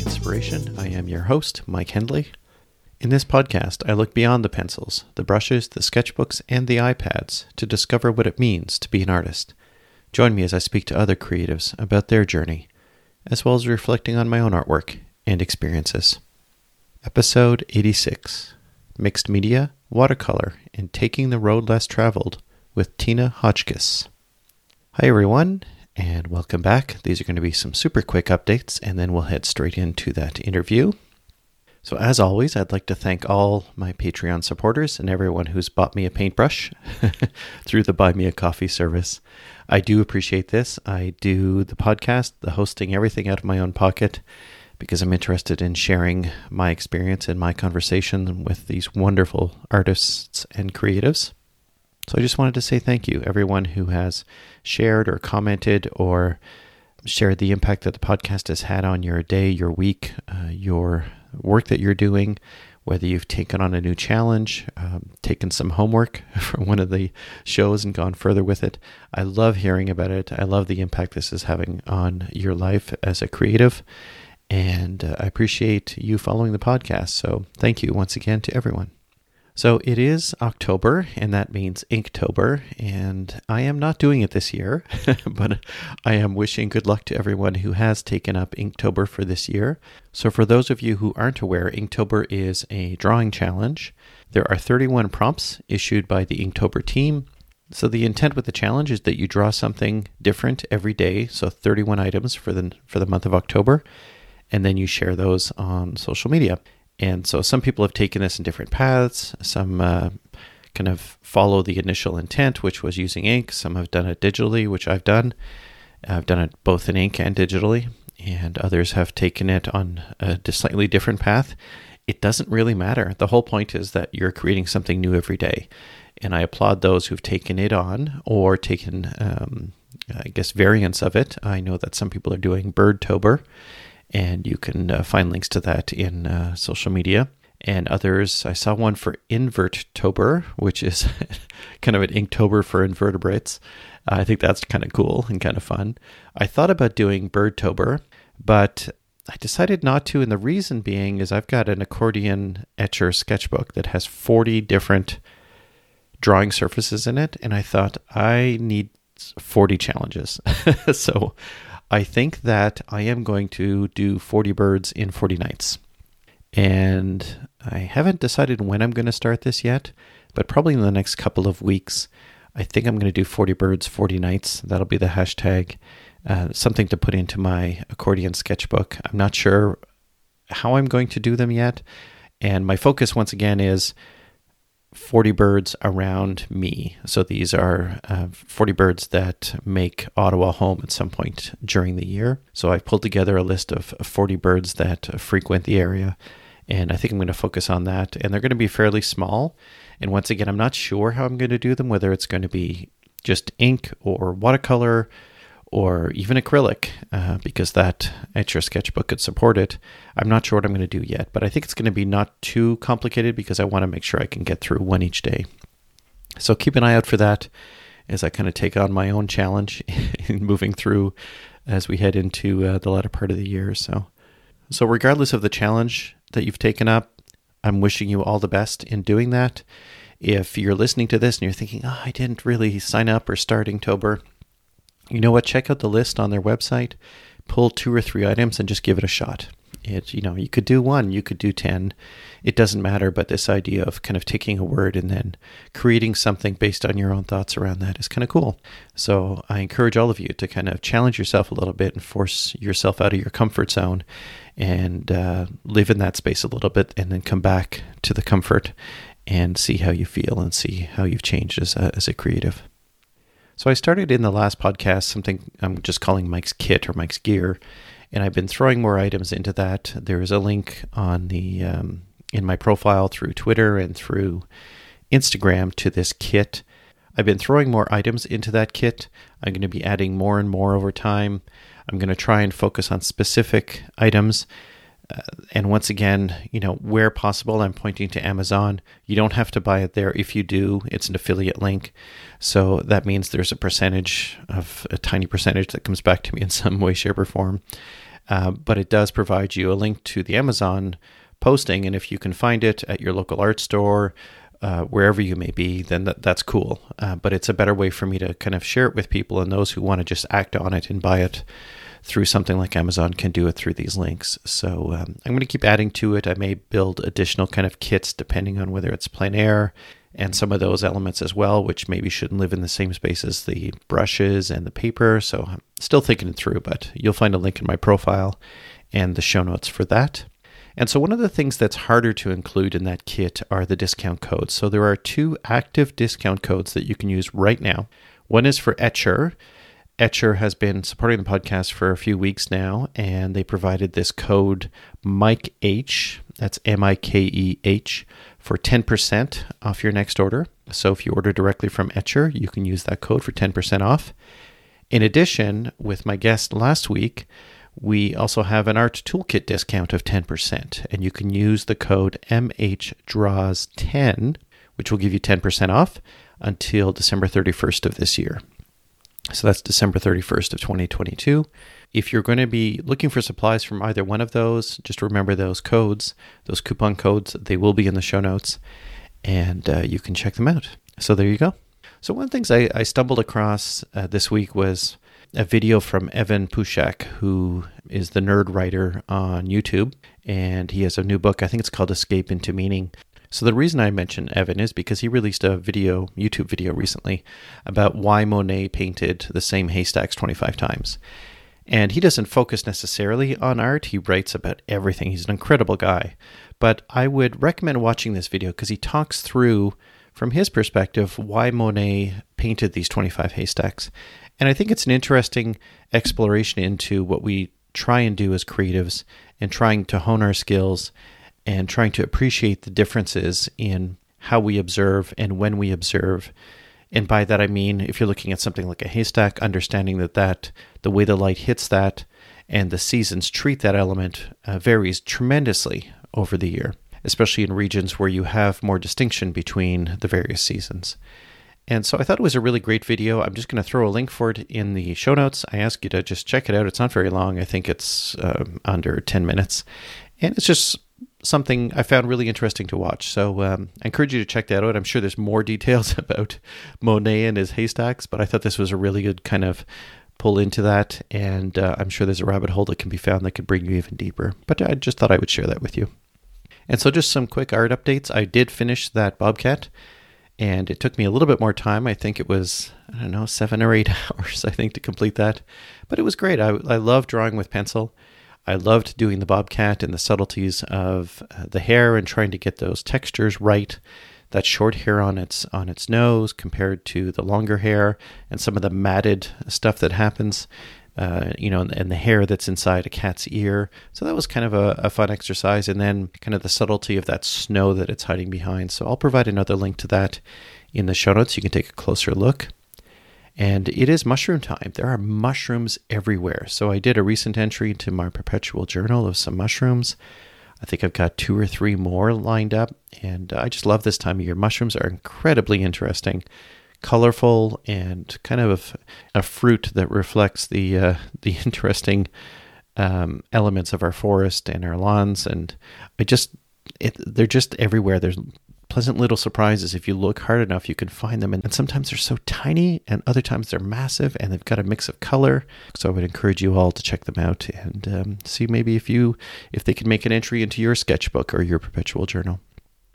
Inspiration. I am your host, Mike Hendley. In this podcast, I look beyond the pencils, the brushes, the sketchbooks, and the iPads to discover what it means to be an artist. Join me as I speak to other creatives about their journey, as well as reflecting on my own artwork and experiences. Episode 86 Mixed Media, Watercolor, and Taking the Road Less Traveled with Tina Hotchkiss. Hi, everyone, and welcome back. These are going to be some super quick updates, and then we'll head straight into that interview. So, as always, I'd like to thank all my Patreon supporters and everyone who's bought me a paintbrush through the Buy Me a Coffee service. I do appreciate this. I do the podcast, the hosting, everything out of my own pocket because I'm interested in sharing my experience and my conversation with these wonderful artists and creatives. So I just wanted to say thank you, everyone who has shared or commented or shared the impact that the podcast has had on your day, your week, uh, your work that you're doing, whether you've taken on a new challenge, um, taken some homework from one of the shows and gone further with it. I love hearing about it. I love the impact this is having on your life as a creative. And uh, I appreciate you following the podcast. So thank you once again to everyone. So it is October, and that means Inktober, and I am not doing it this year, but I am wishing good luck to everyone who has taken up Inktober for this year. So for those of you who aren't aware, Inktober is a drawing challenge. There are 31 prompts issued by the Inktober team. So the intent with the challenge is that you draw something different every day, so 31 items for the for the month of October, and then you share those on social media. And so some people have taken this in different paths. Some uh, kind of follow the initial intent, which was using ink. Some have done it digitally, which I've done. I've done it both in ink and digitally. And others have taken it on a slightly different path. It doesn't really matter. The whole point is that you're creating something new every day. And I applaud those who've taken it on or taken, um, I guess, variants of it. I know that some people are doing bird Birdtober and you can uh, find links to that in uh, social media. And others, I saw one for Inverttober, which is kind of an Inktober for invertebrates. I think that's kind of cool and kind of fun. I thought about doing Birdtober, but I decided not to. And the reason being is I've got an accordion Etchr sketchbook that has 40 different drawing surfaces in it. And I thought I need 40 challenges. so I think that I am going to do 40 birds in 40 nights. And I haven't decided when I'm going to start this yet, but probably in the next couple of weeks. I think I'm going to do 40 birds, 40 nights. That'll be the hashtag. Uh, something to put into my accordion sketchbook. I'm not sure how I'm going to do them yet. And my focus, once again, is 40 birds around me. So these are uh, 40 birds that make Ottawa home at some point during the year. So I pulled together a list of 40 birds that frequent the area. And I think I'm going to focus on that. And they're going to be fairly small. And once again, I'm not sure how I'm going to do them, whether it's going to be just ink or watercolor or even acrylic, uh, because that Etchr sketchbook could support it. I'm not sure what I'm going to do yet, but I think it's going to be not too complicated because I want to make sure I can get through one each day. So keep an eye out for that as I kind of take on my own challenge in moving through as we head into uh, the latter part of the year. So, so regardless of the challenge that you've taken up, I'm wishing you all the best in doing that. If you're listening to this and you're thinking, oh, I didn't really sign up or start Inktober, you know what? Check out the list on their website, pull two or three items, and just give it a shot. It, you know, you could do one, you could do 10. It doesn't matter, but this idea of kind of taking a word and then creating something based on your own thoughts around that is kind of cool. So I encourage all of you to kind of challenge yourself a little bit and force yourself out of your comfort zone and uh, live in that space a little bit and then come back to the comfort and see how you feel and see how you've changed as a, as a creative. So I started in the last podcast something I'm just calling Mike's kit or Mike's gear, and I've been throwing more items into that. There is a link on the um, in my profile through Twitter and through Instagram to this kit. I've been throwing more items into that kit. I'm going to be adding more and more over time. I'm going to try and focus on specific items uh, and once again, you know, where possible, I'm pointing to Amazon. You don't have to buy it there. If you do, it's an affiliate link. So that means there's a percentage of a tiny percentage that comes back to me in some way, shape, or form. uh, but it does provide you a link to the Amazon posting. And if you can find it at your local art store, uh, wherever you may be, then that, that's cool. Uh, but it's a better way for me to kind of share it with people, and those who want to just act on it and buy it through something like Amazon can do it through these links. So um, I'm going to keep adding to it. I may build additional kind of kits depending on whether it's plein air and some of those elements as well, which maybe shouldn't live in the same space as the brushes and the paper. So I'm still thinking it through, but you'll find a link in my profile and the show notes for that. And so, one of the things that's harder to include in that kit are the discount codes. So, there are two active discount codes that you can use right now. One is for Etchr. Etchr has been supporting the podcast for a few weeks now, and they provided this code Mike H. That's M I K E H for 10% off your next order. So if you order directly from Etchr, you can use that code for 10% off. In addition, with my guest last week, we also have an art toolkit discount of 10%, and you can use the code MHDraws10, which will give you 10% off until December 31st of this year. So that's December 31st of 2022. If you're going to be looking for supplies from either one of those, just remember those codes, those coupon codes. They will be in the show notes, and uh, you can check them out. So there you go. So one of the things I, I stumbled across uh, this week was a video from Evan Puschak, who is the Nerdwriter on YouTube, and he has a new book. I think it's called Escape into Meaning. So the reason I mention Evan is because he released a video, YouTube video recently, about why Monet painted the same haystacks 25 times. And he doesn't focus necessarily on art, he writes about everything. He's an incredible guy. But I would recommend watching this video because he talks through, from his perspective, why Monet painted these 25 haystacks. And I think it's an interesting exploration into what we try and do as creatives and trying to hone our skills and trying to appreciate the differences in how we observe and when we observe. And by that I mean if you're looking at something like a haystack, understanding that that the way the light hits that and the seasons treat that element uh, varies tremendously over the year, especially in regions where you have more distinction between the various seasons. And so I thought it was a really great video. I'm just going to throw a link for it in the show notes. I ask you to just check it out. It's not very long. I think it's uh, under 10 minutes. And it's just something I found really interesting to watch. So um, I encourage you to check that out. I'm sure there's more details about Monet and his haystacks, but I thought this was a really good kind of pull into that. And uh, I'm sure there's a rabbit hole that can be found that could bring you even deeper. But I just thought I would share that with you. And so, just some quick art updates. I did finish that Bobcat, and it took me a little bit more time. I think it was, I don't know, seven or eight hours, I think, to complete that. But it was great. I, I love drawing with pencil. I loved doing the bobcat and the subtleties of uh, the hair and trying to get those textures right. That short hair on its on its nose compared to the longer hair, and some of the matted stuff that happens, uh, you know, and, and, the hair that's inside a cat's ear. So that was kind of a, a fun exercise, and then kind of the subtlety of that snow that it's hiding behind. So I'll provide another link to that in the show notes. You can take a closer look. And it is mushroom time. There are mushrooms everywhere. So I did a recent entry into my perpetual journal of some mushrooms. I think I've got two or three more lined up. And I just love this time of year. Mushrooms are incredibly interesting, colorful, and kind of a fruit that reflects the, uh, the interesting um, elements of our forest and our lawns. And I just, it, they're just everywhere. There's pleasant little surprises. If you look hard enough, you can find them. And sometimes they're so tiny, and other times they're massive, and they've got a mix of color. So I would encourage you all to check them out and um, see maybe if you if they can make an entry into your sketchbook or your perpetual journal.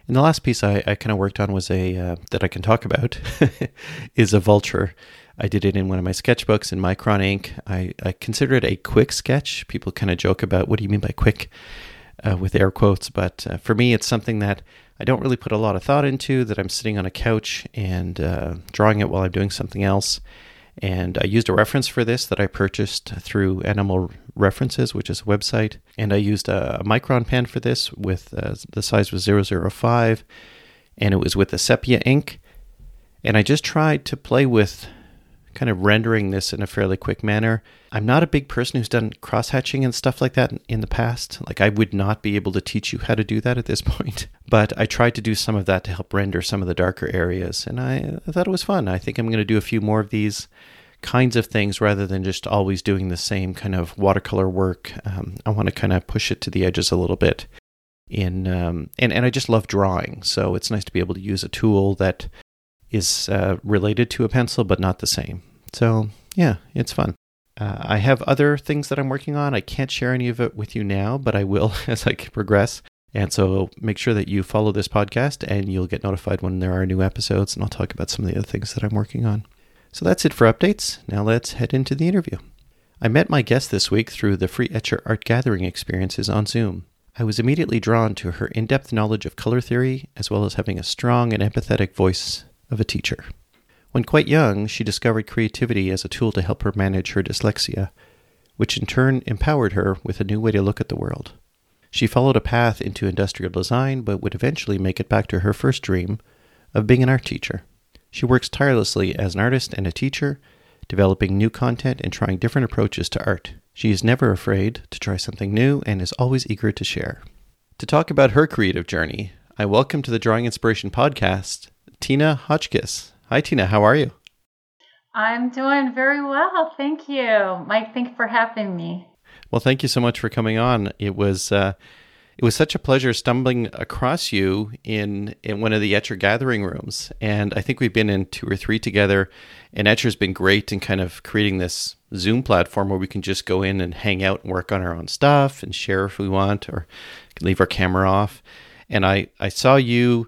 And the last piece I, I kind of worked on was a uh, that I can talk about is a vulture. I did it in one of my sketchbooks in Micron ink. I, I consider it a quick sketch. People kind of joke about what do you mean by quick uh, with air quotes, but uh, for me, it's something that I don't really put a lot of thought into, that I'm sitting on a couch and uh, drawing it while I'm doing something else. And I used a reference for this that I purchased through Animal References, which is a website. And I used a, micron pen for this with uh, the size was 005 and it was with a sepia ink. And I just tried to play with kind of rendering this in a fairly quick manner. I'm not a big person who's done cross hatching and stuff like that in the past. Like, I would not be able to teach you how to do that at this point. But I tried to do some of that to help render some of the darker areas, and I, thought it was fun. I think I'm going to do a few more of these kinds of things rather than just always doing the same kind of watercolor work. Um, I want to kind of push it to the edges a little bit. In um, and and I just love drawing, so it's nice to be able to use a tool that is uh, related to a pencil but not the same. So yeah, it's fun. Uh, I have other things that I'm working on. I can't share any of it with you now, but I will as I progress. And so make sure that you follow this podcast and you'll get notified when there are new episodes, and I'll talk about some of the other things that I'm working on. So that's it for updates. Now let's head into the interview. I met my guest this week through the Free Etchr Art Gathering experiences on Zoom. I was immediately drawn to her in depth knowledge of color theory, as well as having a strong and empathetic voice of a teacher. When quite young, she discovered creativity as a tool to help her manage her dyslexia, which in turn empowered her with a new way to look at the world. She followed a path into industrial design, but would eventually make it back to her first dream of being an art teacher. She works tirelessly as an artist and a teacher, developing new content and trying different approaches to art. She is never afraid to try something new and is always eager to share. To talk about her creative journey, I welcome to the Drawing Inspiration podcast Tina Hotchkiss. Hi, Tina. How are you? I'm doing very well. Thank you. Mike, thank you for having me. Well, thank you so much for coming on. It was uh, it was such a pleasure stumbling across you in in one of the Etchr gathering rooms, and I think we've been in two or three together. And Etchr's been great in kind of creating this Zoom platform where we can just go in and hang out and work on our own stuff and share if we want, or leave our camera off. And I I saw you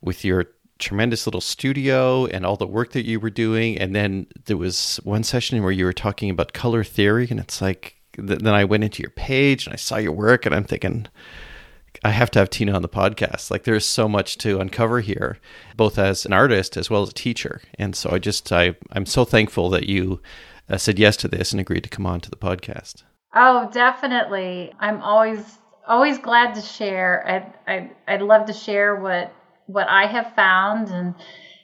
with your tremendous little studio and all the work that you were doing. And then there was one session where you were talking about color theory, and it's like, then I went into your page and I saw your work, and I'm thinking, I have to have Tina on the podcast. Like there's so much to uncover here, both as an artist as well as a teacher. And so I just I I'm so thankful that you uh, said yes to this and agreed to come on to the podcast. Oh, definitely. I'm always always glad to share. I I I'd love to share what what I have found and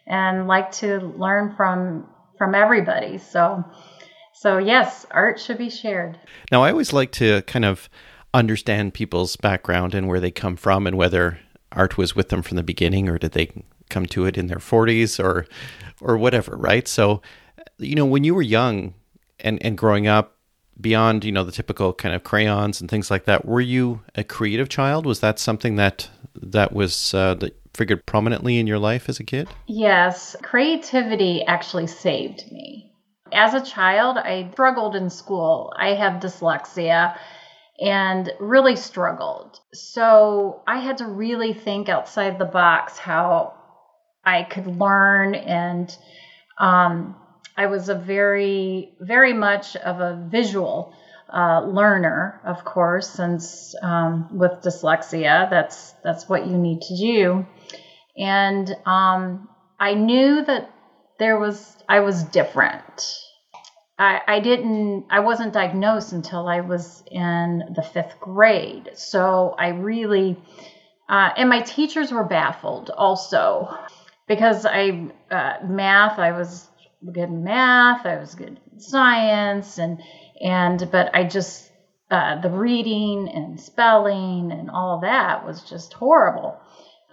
and like to learn from from everybody. So so yes, art should be shared. Now I always like to kind of understand people's background and where they come from and whether art was with them from the beginning or did they come to it in their 40s or or whatever, right? So you know, when you were young and and growing up beyond, you know, the typical kind of crayons and things like that, were you a creative child? Was that something that that was uh, that figured prominently in your life as a kid? Yes, creativity actually saved me. As a child, I struggled in school. I have dyslexia and really struggled. So I had to really think outside the box how I could learn. And um, I was a very, very much of a visual uh, learner, of course, since um, with dyslexia, that's that's what you need to do. And um, I knew that there was I was different. I, I didn't I wasn't diagnosed until I was in the fifth grade. So I really uh, and my teachers were baffled also because I uh, math I was good in math I was good in science and and but I just uh, the reading and spelling and all that was just horrible.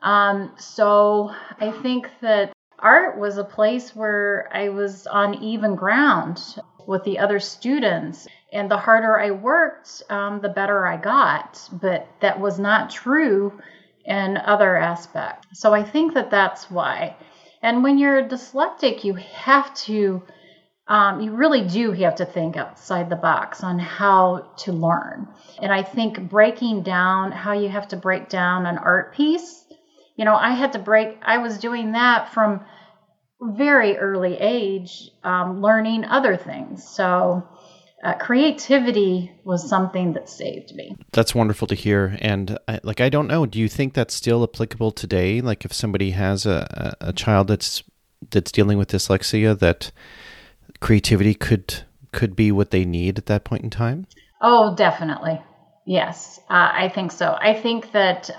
Um, so I think that art was a place where I was on even ground with the other students. And the harder I worked, um, the better I got. But that was not true in other aspects. So I think that that's why. And when you're dyslexic, you have to, um, you really do have to think outside the box on how to learn. And I think breaking down how you have to break down an art piece, you know, I had to break, I was doing that from very early age um, learning other things. So uh, creativity was something that saved me. That's wonderful to hear. And I, like, I don't know, do you think that's still applicable today? Like, if somebody has a, a child that's that's dealing with dyslexia, that creativity could could be what they need at that point in time? Oh, definitely. Yes, uh, I think so. I think that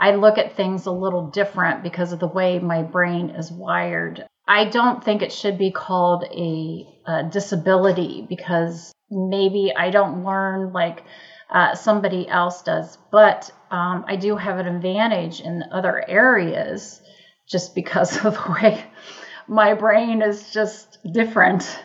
I look at things a little different because of the way my brain is wired. I don't think it should be called a, a disability because maybe I don't learn like uh, somebody else does, but um, I do have an advantage in other areas just because of the way my brain is just different.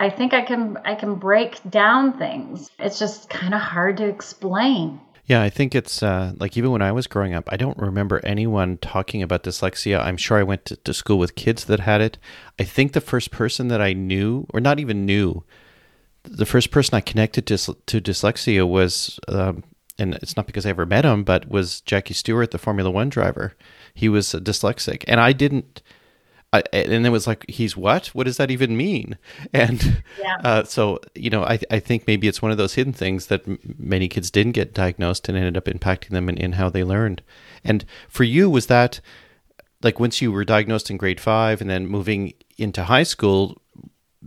I think I can I can break down things. It's just kind of hard to explain. Yeah, I think it's uh, like even when I was growing up, I don't remember anyone talking about dyslexia. I'm sure I went to, to, school with kids that had it. I think the first person that I knew, or not even knew, the first person I connected to, to dyslexia was, um, and it's not because I ever met him, but was Jackie Stewart, the Formula One driver. He was dyslexic, and I didn't I, and it was like, he's what? What does that even mean? And yeah. uh, so, you know, I, I think maybe it's one of those hidden things that m- many kids didn't get diagnosed and ended up impacting them in, in how they learned. And for you, was that like once you were diagnosed in grade five and then moving into high school,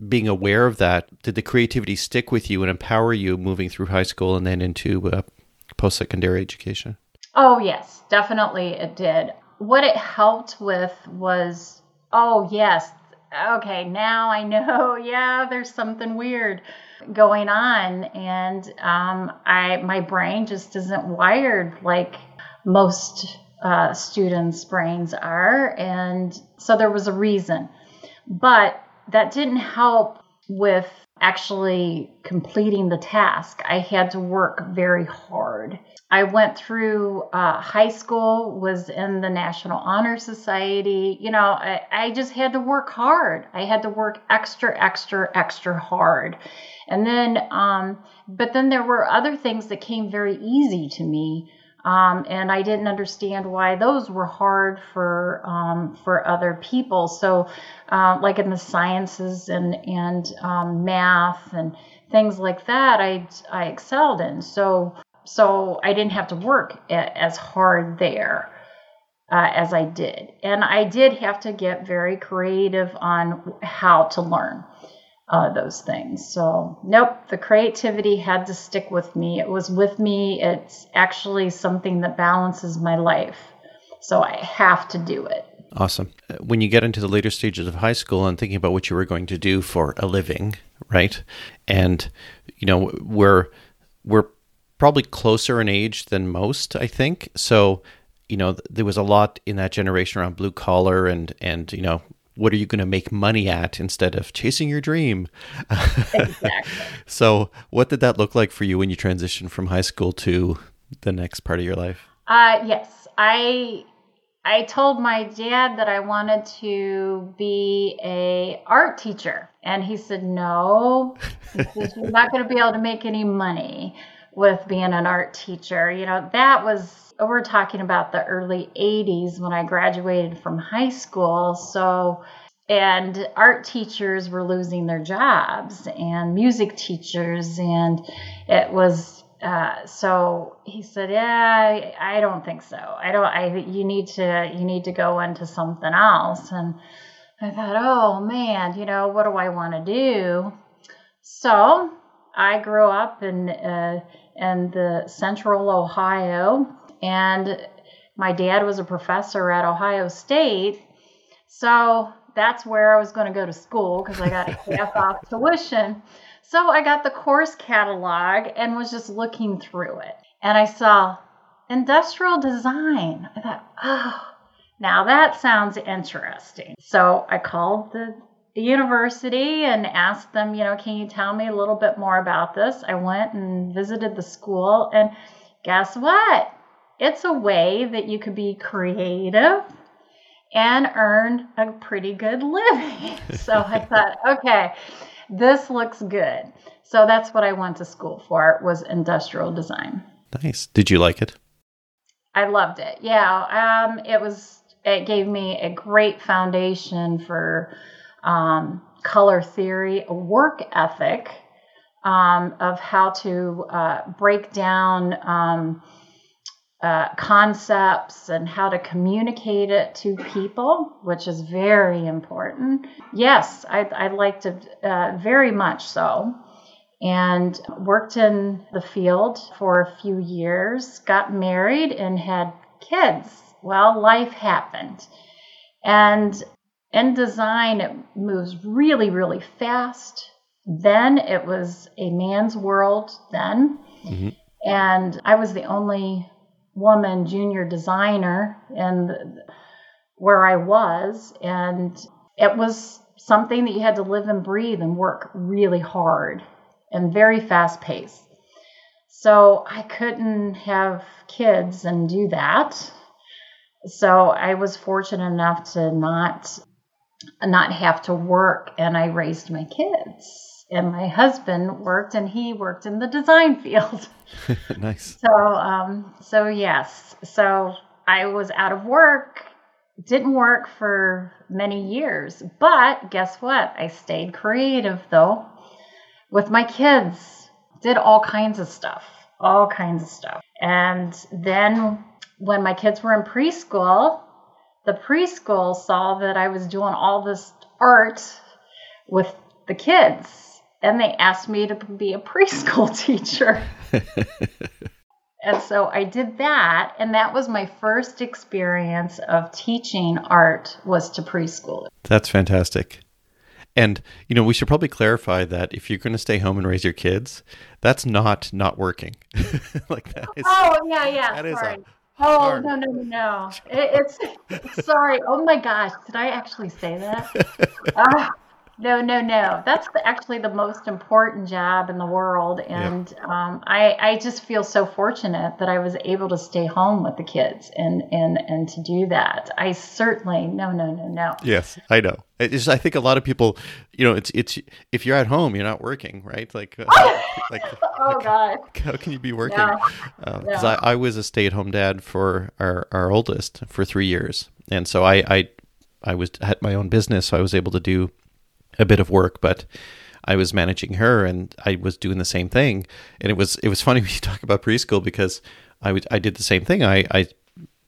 being aware of that, did the creativity stick with you and empower you moving through high school and then into uh, post secondary education? Oh, yes, definitely it did. What it helped with was oh, yes, okay, now I know, yeah, there's something weird going on. And um, I, my brain just isn't wired like most uh, students' brains are. And so there was a reason. But that didn't help with actually completing the task. I had to work very hard. I went through uh, high school, was in the National Honor Society. You know, I, I just had to work hard. I had to work extra, extra, extra hard. And then, um, but then there were other things that came very easy to me. Um, and I didn't understand why those were hard for um, for other people. So, uh, like in the sciences and and um, math and things like that, I I excelled in. So so I didn't have to work as hard there uh, as I did. And I did have to get very creative on how to learn uh, those things. So, nope, the creativity had to stick with me. It was with me. It's actually something that balances my life. So I have to do it. Awesome. When you get into the later stages of high school and thinking about what you were going to do for a living, right? And you know, we're we're probably closer in age than most, I think. So, you know, there was a lot in that generation around blue collar and and you know, what are you going to make money at instead of chasing your dream? Exactly. so, what did that look like for you when you transitioned from high school to the next part of your life? Uh, yes, I I told my dad that I wanted to be a art teacher, and he said no. You're not going to be able to make any money with being an art teacher. You know, that was, we're talking about the early 80s when I graduated from high school. So, and art teachers were losing their jobs and music teachers, and it was uh, so he said, "Yeah, I, I, don't think so. I don't. I you need to you need to go into something else." And I thought, "Oh man, you know what do I want to do?" So I grew up in uh, in the central Ohio, and my dad was a professor at Ohio State. So that's where I was going to go to school because I got a half off tuition. So I got the course catalog and was just looking through it. And I saw industrial design. I thought, oh, now that sounds interesting. So I called the the university and asked them, you know, can you tell me a little bit more about this? I went and visited the school, and guess what? It's a way that you could be creative and earn a pretty good living. so I thought, okay, this looks good. So that's what I went to school for was industrial design. Nice. Did you like it? I loved it. Yeah, um, it was. It gave me a great foundation for um, color theory, a work ethic um, of how to uh, break down um, uh, concepts and how to communicate it to people, which is very important. Yes, I, I liked it uh, very much so. And worked in the field for a few years, got married, and had kids. Well, life happened. And in design, it moves really, really fast. Then it was a man's world, then. Mm-hmm. And I was the only woman junior designer and where I was. And it was something that you had to live and breathe and work really hard and very fast paced. So I couldn't have kids and do that. So I was fortunate enough to not not have to work and I raised my kids. And my husband worked and he worked in the design field. nice. So um so yes. So I was out of work. Didn't work for many years, but guess what? I stayed creative though with my kids. Did all kinds of stuff, all kinds of stuff. And then when my kids were in preschool, the preschool saw that I was doing all this art with the kids, and they asked me to be a preschool teacher. and so I did that, and that was my first experience of teaching art was to preschool. That's fantastic. And you know, we should probably clarify that if you're going to stay home and raise your kids, that's not not working. like that is. Oh yeah, yeah. That sorry. Is Oh hard. no no no no! It, it's sorry. Oh my gosh, did I actually say that? uh, no, no, no. That's actually the most important job in the world, and yep. um, I, I just feel so fortunate that I was able to stay home with the kids and and and to do that. I certainly no, no, no, no. Yes, I know. It's, I think a lot of people, you know, it's it's if you're at home, you're not working, right? Like, uh, like oh god, how can you be working? Because no. uh, I, I was a stay-at-home dad for our our oldest for three years, and so I I I was had my own business, so I was able to do a bit of work, but I was managing her and I was doing the same thing. And it was it was funny when you talk about preschool because I, I did the same thing. I, I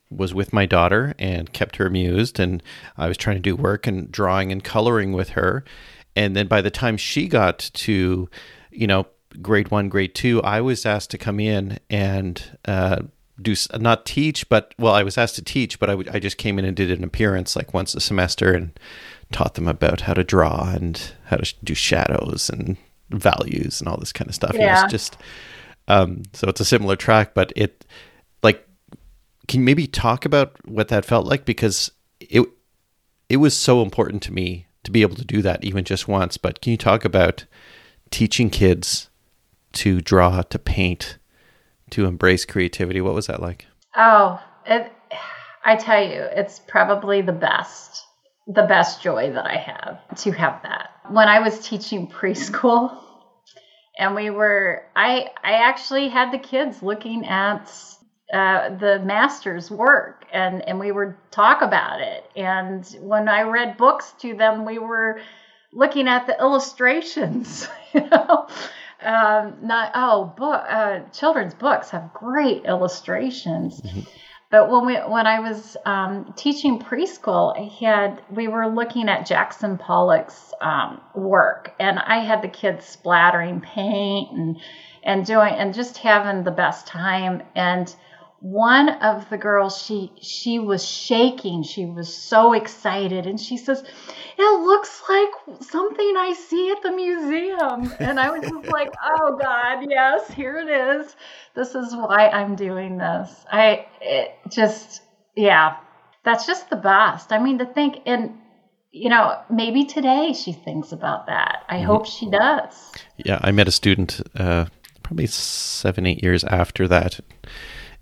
was with my daughter and kept her amused and I was trying to do work and drawing and coloring with her. And then by the time she got to, you know, grade one, grade two, I was asked to come in and uh, do not teach, but well, I was asked to teach, but I, w- I just came in and did an appearance like once a semester and taught them about how to draw and how to do shadows and values and all this kind of stuff. Yeah. It's just um, so it's a similar track, but it like can you maybe talk about what that felt like because it it was so important to me to be able to do that even just once. But can you talk about teaching kids to draw, to paint, to embrace creativity? What was that like? Oh, it, I tell you, it's probably the best the best joy that I have to have that. When I was teaching preschool, and we were, I I actually had the kids looking at uh, the master's work, and and we would talk about it. And when I read books to them, we were looking at the illustrations. You know. Um, not oh book uh, children's books have great illustrations mm-hmm. But when we when I was um, teaching preschool, I had we were looking at Jackson Pollock's um, work, and I had the kids splattering paint and and doing and just having the best time. And one of the girls, she she was shaking. She was so excited, and she says, "It looks like something I see at the museum." And I was just like, "Oh God, yes, here it is." this is why I'm doing this. I it just yeah, that's just the best. I mean to think and you know, maybe today she thinks about that. I mm-hmm. hope she does. Yeah, I met a student uh, probably seven, eight years after that,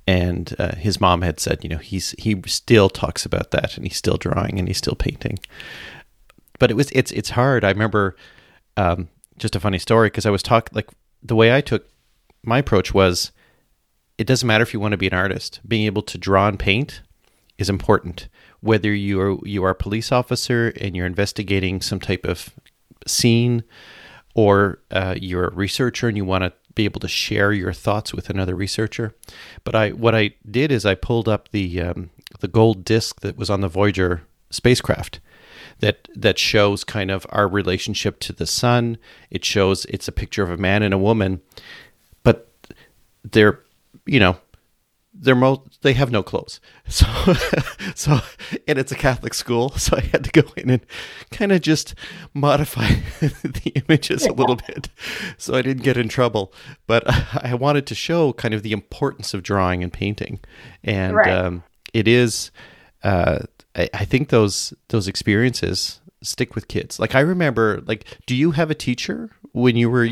and uh, his mom had said, you know, he's he still talks about that, and he's still drawing, and he's still painting. But it was it's it's hard. I remember um, just a funny story because I was talking like the way I took my approach was it doesn't matter if you want to be an artist. Being able to draw and paint is important. Whether you are you are a police officer and you're investigating some type of scene, or uh, you're a researcher and you want to be able to share your thoughts with another researcher. But I what I did is I pulled up the um, the gold disc that was on the Voyager spacecraft that that shows kind of our relationship to the sun. It shows it's a picture of a man and a woman, but they're you know, they're most they have no clothes. So so and it's a Catholic school, so I had to go in and kind of just modify the images a little bit so I didn't get in trouble. But I wanted to show kind of the importance of drawing and painting. And right. um, it is uh, I, I think those those experiences stick with kids. Like I remember, like, do you have a teacher when you were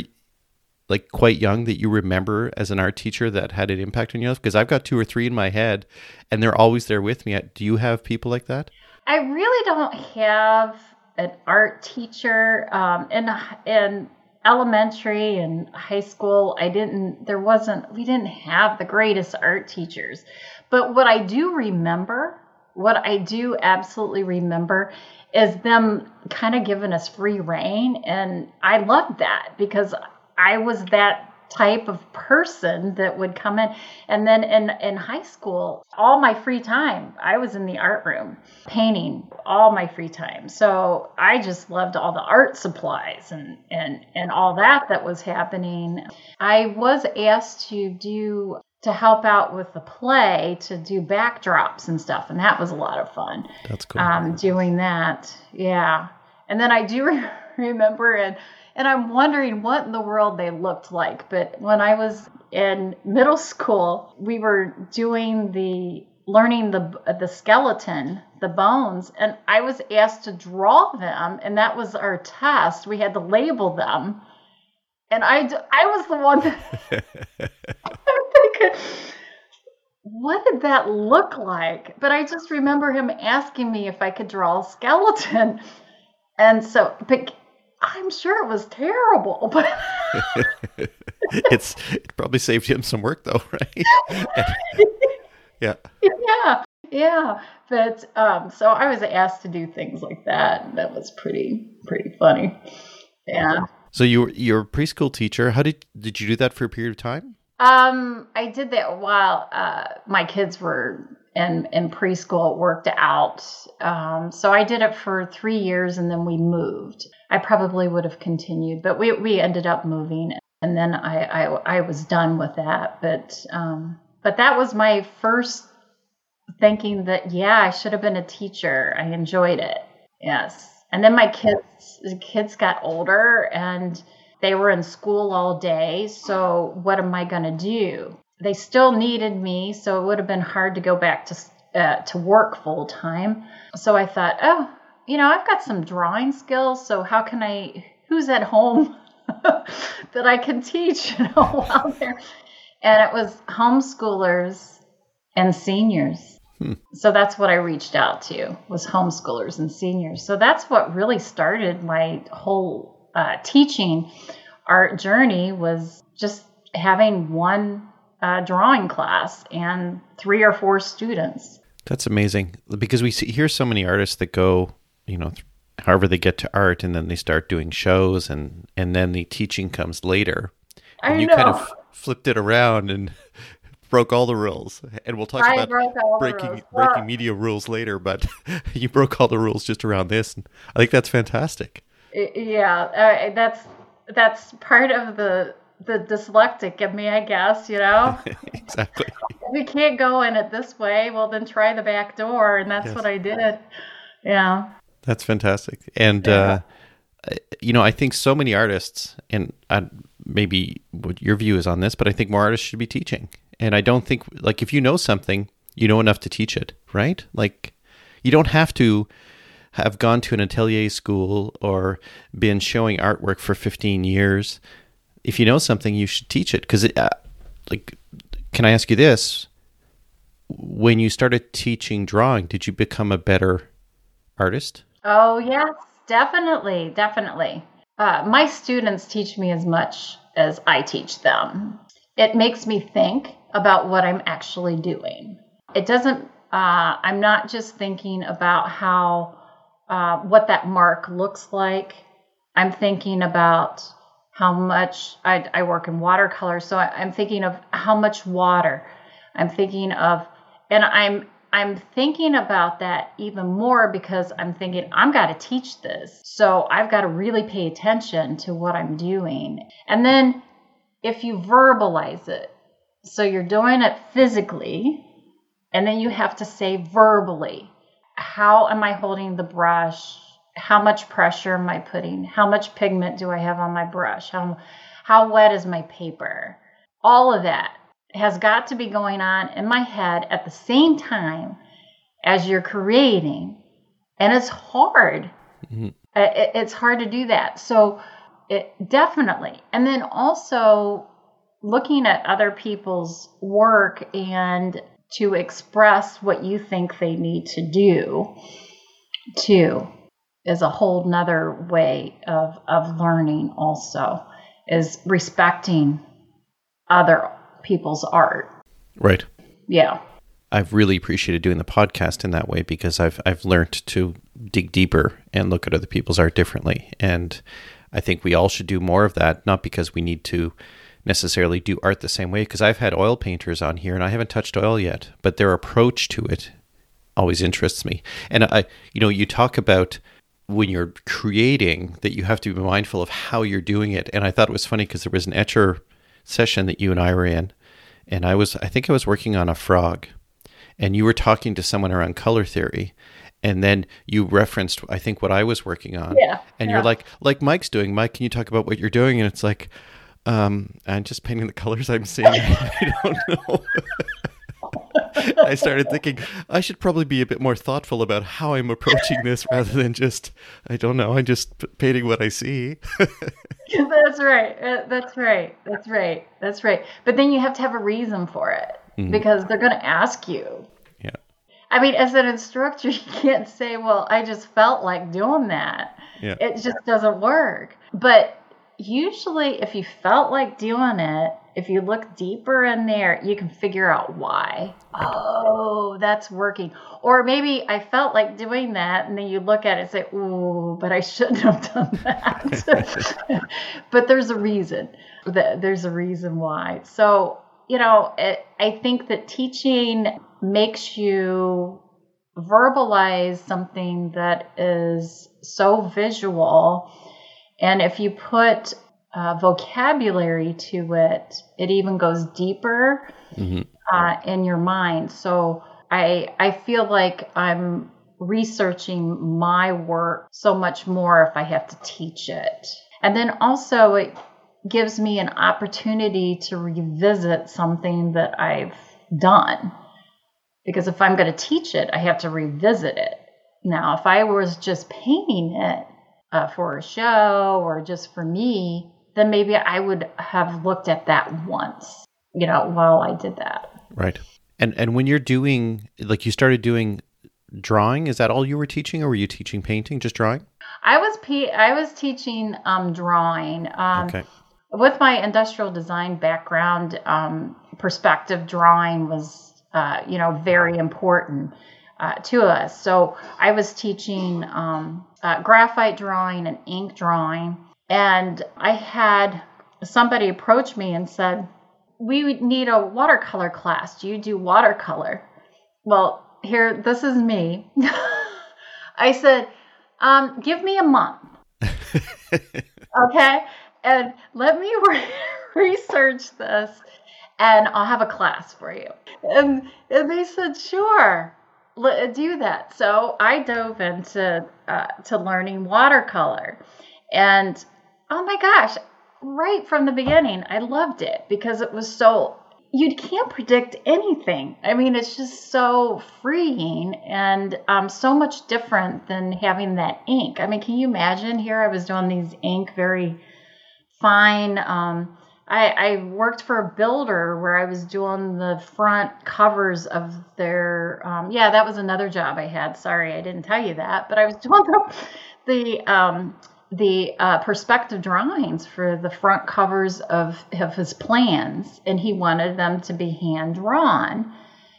like quite young that you remember as an art teacher that had an impact on you? Because I've got two or three in my head, and they're always there with me. Do you have people like that? I really don't have an art teacher. Um, in in elementary and high school, I didn't. There wasn't. We didn't have the greatest art teachers. But what I do remember, what I do absolutely remember, is them kind of giving us free reign, and I loved that because I was that type of person that would come in. And then in in high school all my free time I was in the art room painting all my free time. So I just loved all the art supplies and and and all that that was happening. I was asked to do to help out with the play to do backdrops and stuff and that was a lot of fun that's cool um doing that yeah and then I do re- remember and and I'm wondering what in the world they looked like. But when I was in middle school, we were doing the learning the the skeleton, the bones, and I was asked to draw them, and that was our test. We had to label them, and I I was the one that what did that look like? But I just remember him asking me if I could draw a skeleton. And so, but I'm sure it was terrible, but it's it probably saved him some work though, right? yeah. Yeah. Yeah. But um so I was asked to do things like that and that was pretty pretty funny. Yeah. So you were you're a preschool teacher. How did did you do that for a period of time? Um I did that while uh my kids were in in preschool it worked out. Um so I did it for 3 years and then we moved. I probably would have continued, but we we ended up moving, and then I I, I was done with that. But um, but that was my first thinking that yeah, I should have been a teacher. I enjoyed it. Yes, and then my kids the kids got older and they were in school all day. So what am I going to do? They still needed me, so it would have been hard to go back to uh, to work full time. So I thought, oh, you know, I've got some drawing skills, so how can I, who's at home that I can teach, you know, while there? And it was homeschoolers and seniors. Hmm. So that's what I reached out to was homeschoolers and seniors. So that's what really started my whole uh, teaching art journey was just having one uh, drawing class and three or four students. That's amazing because we see, hear so many artists that go you know, however they get to art and then they start doing shows and and then the teaching comes later. And I you know. kind of flipped it around and broke all the rules. And we'll talk I about breaking breaking media rules later, but you broke all the rules just around this. And I think that's fantastic. Yeah, uh, that's that's part of the the dyslectic of me, I guess, you know? exactly. we can't go in it this way. Well, then try the back door. And that's yes. what I did. Yeah. That's fantastic. And, yeah. uh, you know, I think so many artists, and I, maybe what your view is on this, but I think more artists should be teaching. And I don't think, like, if you know something, you know enough to teach it, right? Like, you don't have to have gone to an atelier school or been showing artwork for 15 years. If you know something, you should teach it. Because, uh, like, can I ask you this? When you started teaching drawing, did you become a better artist? Oh, yes, definitely. Definitely. Uh, my students teach me as much as I teach them. It makes me think about what I'm actually doing. It doesn't, uh, I'm not just thinking about how, uh, what that mark looks like. I'm thinking about how much I, I work in watercolor. So I, I'm thinking of how much water. I'm thinking of, and I'm I'm thinking about that even more because I'm thinking I'm got to teach this. So I've got to really pay attention to what I'm doing. And then if you verbalize it, so you're doing it physically, and then you have to say verbally, how am I holding the brush? How much pressure am I putting? How much pigment do I have on my brush? How how wet is my paper? All of that has got to be going on in my head at the same time as you're creating. And it's hard. Mm-hmm. it, it's hard to do that. So it definitely. And then also looking at other people's work and to express what you think they need to do too is a whole nother way of, of learning also is respecting other people's art. Right. Yeah. I've really appreciated doing the podcast in that way because I've I've learned to dig deeper and look at other people's art differently. And I think we all should do more of that, not because we need to necessarily do art the same way because I've had oil painters on here and I haven't touched oil yet, but their approach to it always interests me. And I you know, you talk about when you're creating that you have to be mindful of how you're doing it. And I thought it was funny because there was an Etchr session that you and I were in and I was I think I was working on a frog and you were talking to someone around color theory and then you referenced i think what i was working on yeah, and yeah. you're like like mike's doing mike can you talk about what you're doing and it's like um i'm just painting the colors i'm seeing i don't know i started thinking i should probably be a bit more thoughtful about how i'm approaching this rather than just i don't know i'm just painting what i see that's right uh, that's right that's right that's right but then you have to have a reason for it mm-hmm. because they're going to ask you yeah I mean, as an instructor, you can't say, well, I just felt like doing that. Yeah. It just doesn't work. But usually, if you felt like doing it, if you look deeper in there, you can figure out why. Oh, that's working. Or maybe I felt like doing that, and then you look at it and say, ooh, but I shouldn't have done that. but there's a reason. There's a reason why. So, you know, it, I think that teaching makes you verbalize something that is so visual. And if you put uh, vocabulary to it, it even goes deeper mm-hmm. uh, in your mind. So I I feel like I'm researching my work so much more if I have to teach it. And then also it gives me an opportunity to revisit something that I've done. Because if I'm going to teach it, I have to revisit it. Now, if I was just painting it uh, for a show or just for me, then maybe I would have looked at that once, you know, while I did that. Right. And and when you're doing like you started doing drawing, is that all you were teaching, or were you teaching painting, just drawing? I was I was teaching um, drawing. Um, okay. With my industrial design background, um, perspective drawing was uh, you know, very important uh, to us. So I was teaching um, uh, graphite drawing and ink drawing, and I had somebody approach me and said, "We need a watercolor class. Do you do watercolor?" Well, here, this is me. I said, um, "Give me a month." okay, and let me re- research this and I'll have a class for you. And, and they said, sure, do that. So I dove into uh, to learning watercolor. And oh my gosh, right from the beginning, I loved it because it was so, you can't predict anything. I mean, it's just so freeing and um, so much different than having that ink. I mean, can you imagine here? I was doing these ink very fine. Um, I, I worked for a builder where I was doing the front covers of their. Um, yeah, that was another job I had. Sorry, I didn't tell you that, but I was doing the the um, the uh, perspective drawings for the front covers of of his plans, and he wanted them to be hand drawn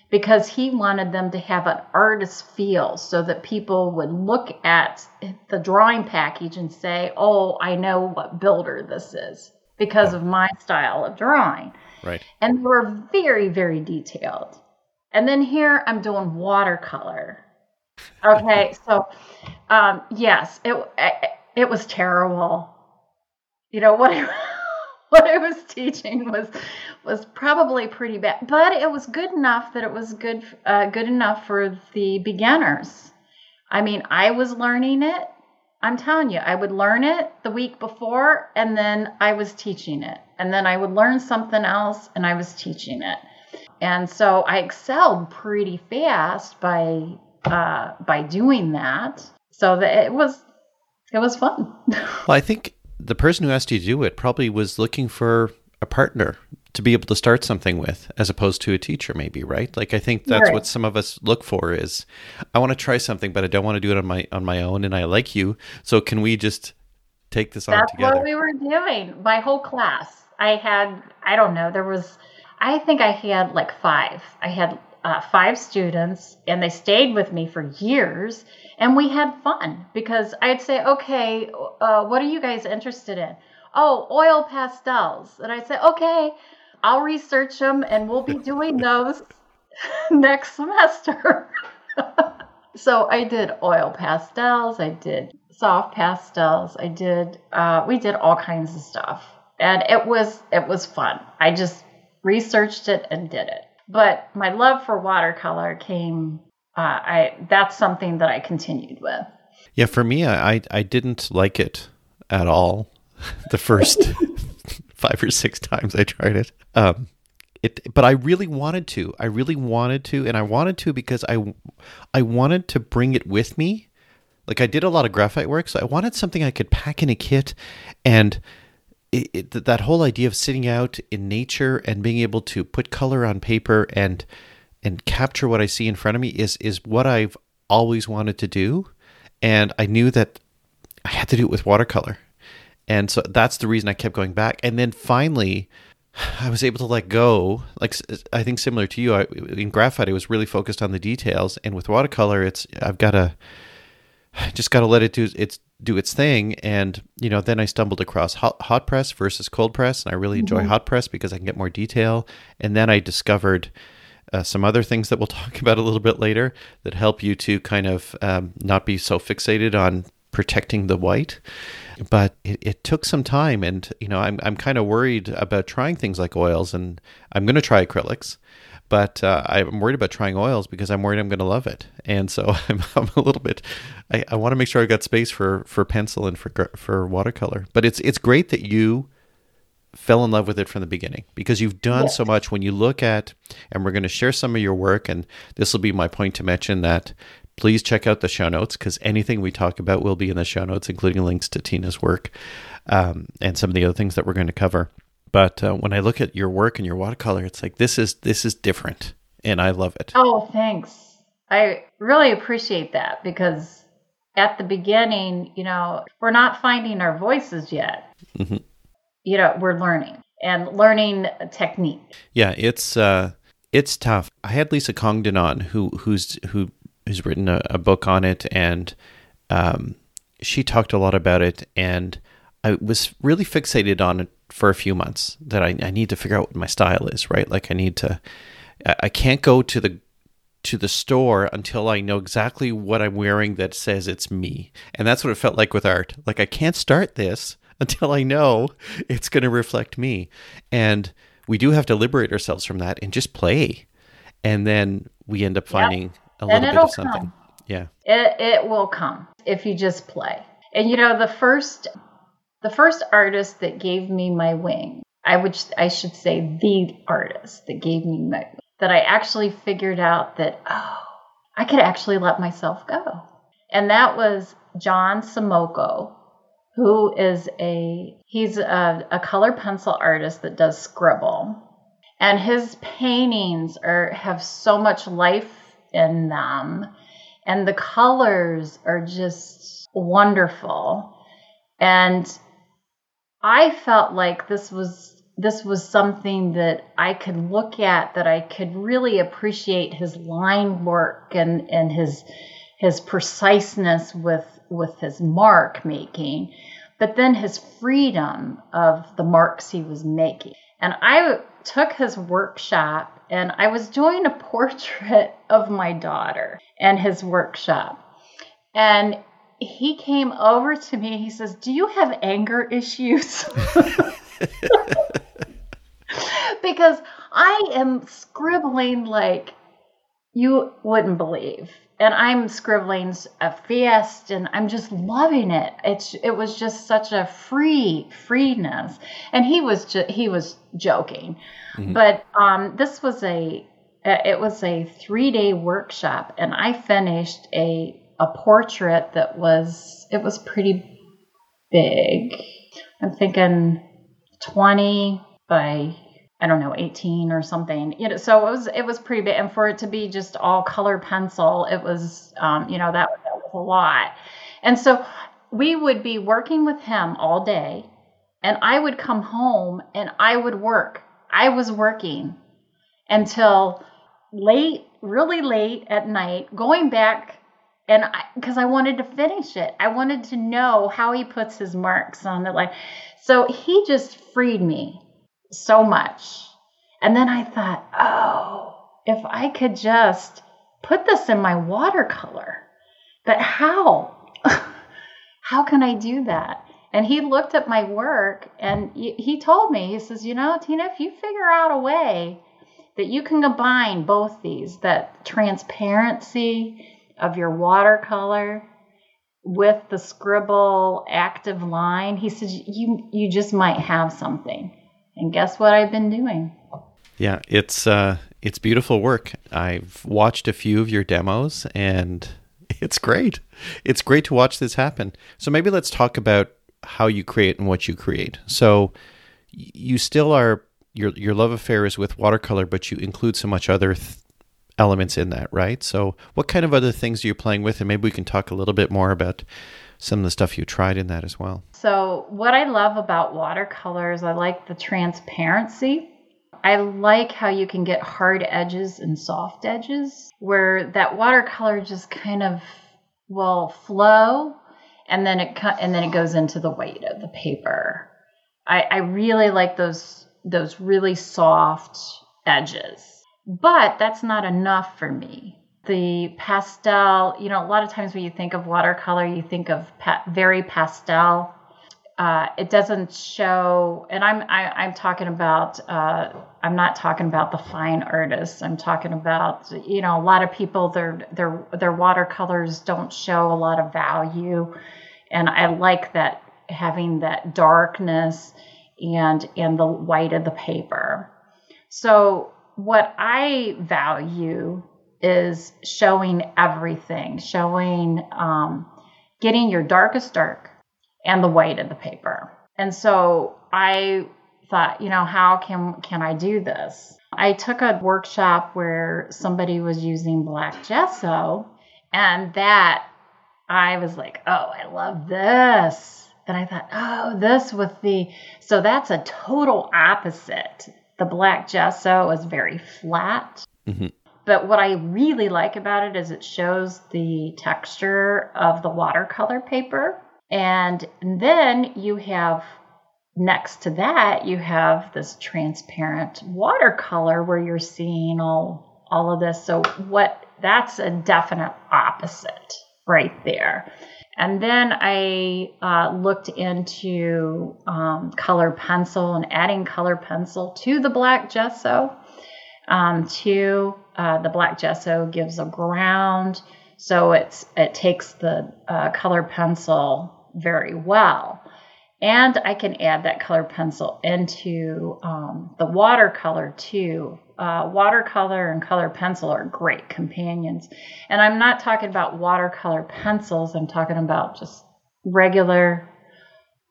because he wanted them to have an artist feel so that people would look at the drawing package and say, "Oh, I know what builder this is." Because of my style of drawing. Right. And they were very, very detailed. And then here I'm doing watercolor. Okay, so um, yes, it it was terrible. You know what I, what I was teaching was was probably pretty bad, but it was good enough that it was good uh, good enough for the beginners. I mean, I was learning it I'm telling you, I would learn it the week before and then I was teaching it. And then I would learn something else and I was teaching it. And so I excelled pretty fast by uh, by doing that. So that it was it was fun. well, I think the person who asked you to do it probably was looking for a partner to be able to start something with as opposed to a teacher maybe right? Like i think that's right. what some of us look for is i want to try something but i don't want to do it on my on my own and i like you. So can we just take this that's on together? what we were doing my whole class. I had i don't know there was i think i had like five. I had uh, five students and they stayed with me for years and we had fun because i'd say okay uh, what are you guys interested in? Oh oil pastels. And i'd say okay I'll research them and we'll be doing those next semester. so I did oil pastels, I did soft pastels, I did uh, we did all kinds of stuff. And it was it was fun. I just researched it and did it. But my love for watercolor came uh, I that's something that I continued with. Yeah, for me I I didn't like it at all the first five or six times I tried it. Um, it, but I really wanted to. I really wanted to, and I wanted to because I, I wanted to bring it with me. Like I did a lot of graphite work, so I wanted something I could pack in a kit, and it, it, that whole idea of sitting out in nature and being able to put color on paper and and capture what I see in front of me is is what I've always wanted to do, and I knew that I had to do it with watercolor. And so that's the reason I kept going back. And then finally, I was able to let go. Like I think similar to you, I, in graphite, I was really focused on the details, and with watercolor, it's I've got to just got to let it do its do its thing. And you know, then I stumbled across hot, hot press versus cold press, and I really enjoy mm-hmm. hot press because I can get more detail. And then I discovered. Uh, some other things that we'll talk about a little bit later that help you to kind of um, not be so fixated on protecting the white but it, it took some time and you know i'm, I'm kind of worried about trying things like oils and i'm going to try acrylics but uh, i'm worried about trying oils because i'm worried i'm going to love it. And so i'm, I'm a little bit i, I want to make sure i've got space for for pencil and for for watercolor. But it's it's great that you fell in love with it from the beginning because you've done yes. so much. When you look at and we're going to share some of your work and this will be my point to mention that please check out the show notes because anything we talk about will be in the show notes, including links to Tina's work um, and some of the other things that we're going to cover. But uh, when I look at your work and your watercolor, it's like this is this is different, and I love it. Oh, thanks. I really appreciate that because at the beginning, you know, we're not finding our voices yet. Mm-hmm. You know, we're learning and learning technique. Yeah, it's uh, it's tough. I had Lisa Congdon on, who who's who who's written a, a book on it, and um, she talked a lot about it, and I was really fixated on it for a few months. That I, I need to figure out what my style is, right? Like I need to, I can't go to the to the store until I know exactly what I'm wearing that says it's me. And that's what it felt like with art. Like I can't start this until I know it's going to reflect me. And we do have to liberate ourselves from that and just play. And then we end up finding a little bit of something. Come. Yeah. It it will come if you just play. And you know, the first the first artist that gave me my wing, I would I should say the artist that gave me my that I actually figured out that oh, I could actually let myself go. And that was John Smolko, who is a he's a, a color pencil artist that does scribble. And his paintings are have so much life in them. And the colors are just wonderful. And I felt like this was this was something that I could look at that I could really appreciate his line work and, and his his preciseness with with his mark making, but then his freedom of the marks he was making. And I took his workshop and I was doing a portrait of my daughter and his workshop. And he came over to me he says, Do you have anger issues? because I am scribbling like you wouldn't believe and I'm scribbling a fast and I'm just loving it. It's it was just such a free freeness, and he was ju- he was joking, mm-hmm. but um, this was a it was a three day workshop, and I finished a a portrait that was it was pretty big. I'm thinking 20 by I don't know 18 or something. You know, so it was it was pretty big, and for it to be just all color pencil, it was um, you know that, that was a lot. And so we would be working with him all day, and I would come home and I would work. I was working until late, really late at night, going back and because I, I, wanted to finish it, I wanted to know how he puts his marks on the line. So he just freed me so much. And then I thought, oh, if I could just put this in my watercolor, but how? how can I do that? And he looked at my work and he told me, he says, you know, Tina, if you figure out a way that you can combine both these, that transparency of your watercolor with the scribble active line, he says, you, you just might have something. And guess what I've been doing? Yeah, it's uh, it's beautiful work. I've watched a few of your demos and it's great. It's great to watch this happen. So maybe let's talk about how you create and what you create. So you still are your your love affair is with watercolor, but you include so much other th- elements in that, right? So what kind of other things are you playing with, and maybe we can talk a little bit more about some of the stuff you tried in that as well. So what I love about watercolors, I like the transparency. I like how you can get hard edges and soft edges, where that watercolor just kind of will flow and then it and then it goes into the weight of the paper. I, I really like those those really soft edges. But that's not enough for me. The pastel, you know, a lot of times when you think of watercolor, you think of pa- very pastel. Uh, it doesn't show, and I'm I, am i am talking about. Uh, I'm not talking about the fine artists. I'm talking about you know a lot of people their their their watercolors don't show a lot of value and I like that having that darkness and and the white of the paper. So what I value is showing everything, showing um, getting your darkest dark and the white of the paper. And so I thought, you know, how can can I do this? I took a workshop where somebody was using black gesso and that I was like, oh, I love this. And I thought, oh, this with the, so that's a total opposite. The black gesso is very flat. Mm-hmm. But what I really like about it is it shows the texture of the watercolor paper. And then you have next to that, you have this transparent watercolor where you're seeing all, all of this. So, what that's a definite opposite right there. And then I uh, looked into um, color pencil and adding color pencil to the black gesso. Um, to uh, the black gesso gives a ground, so it's it takes the uh, color pencil very well. And I can add that color pencil into um, the watercolor too uh, watercolor and color pencil are great companions. And I'm not talking about watercolor pencils, I'm talking about just regular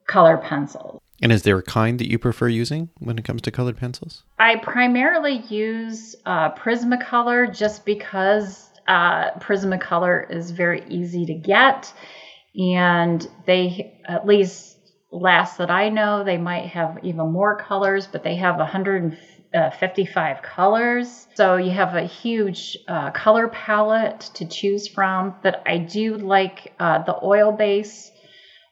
color pencils. And is there a kind that you prefer using when it comes to colored pencils? I primarily use uh, Prismacolor just because uh, Prismacolor is very easy to get. And they, at least last that I know, they might have even more colors, but they have 150 uh, 55 colors. So you have a huge uh, color palette to choose from. But I do like uh, the oil base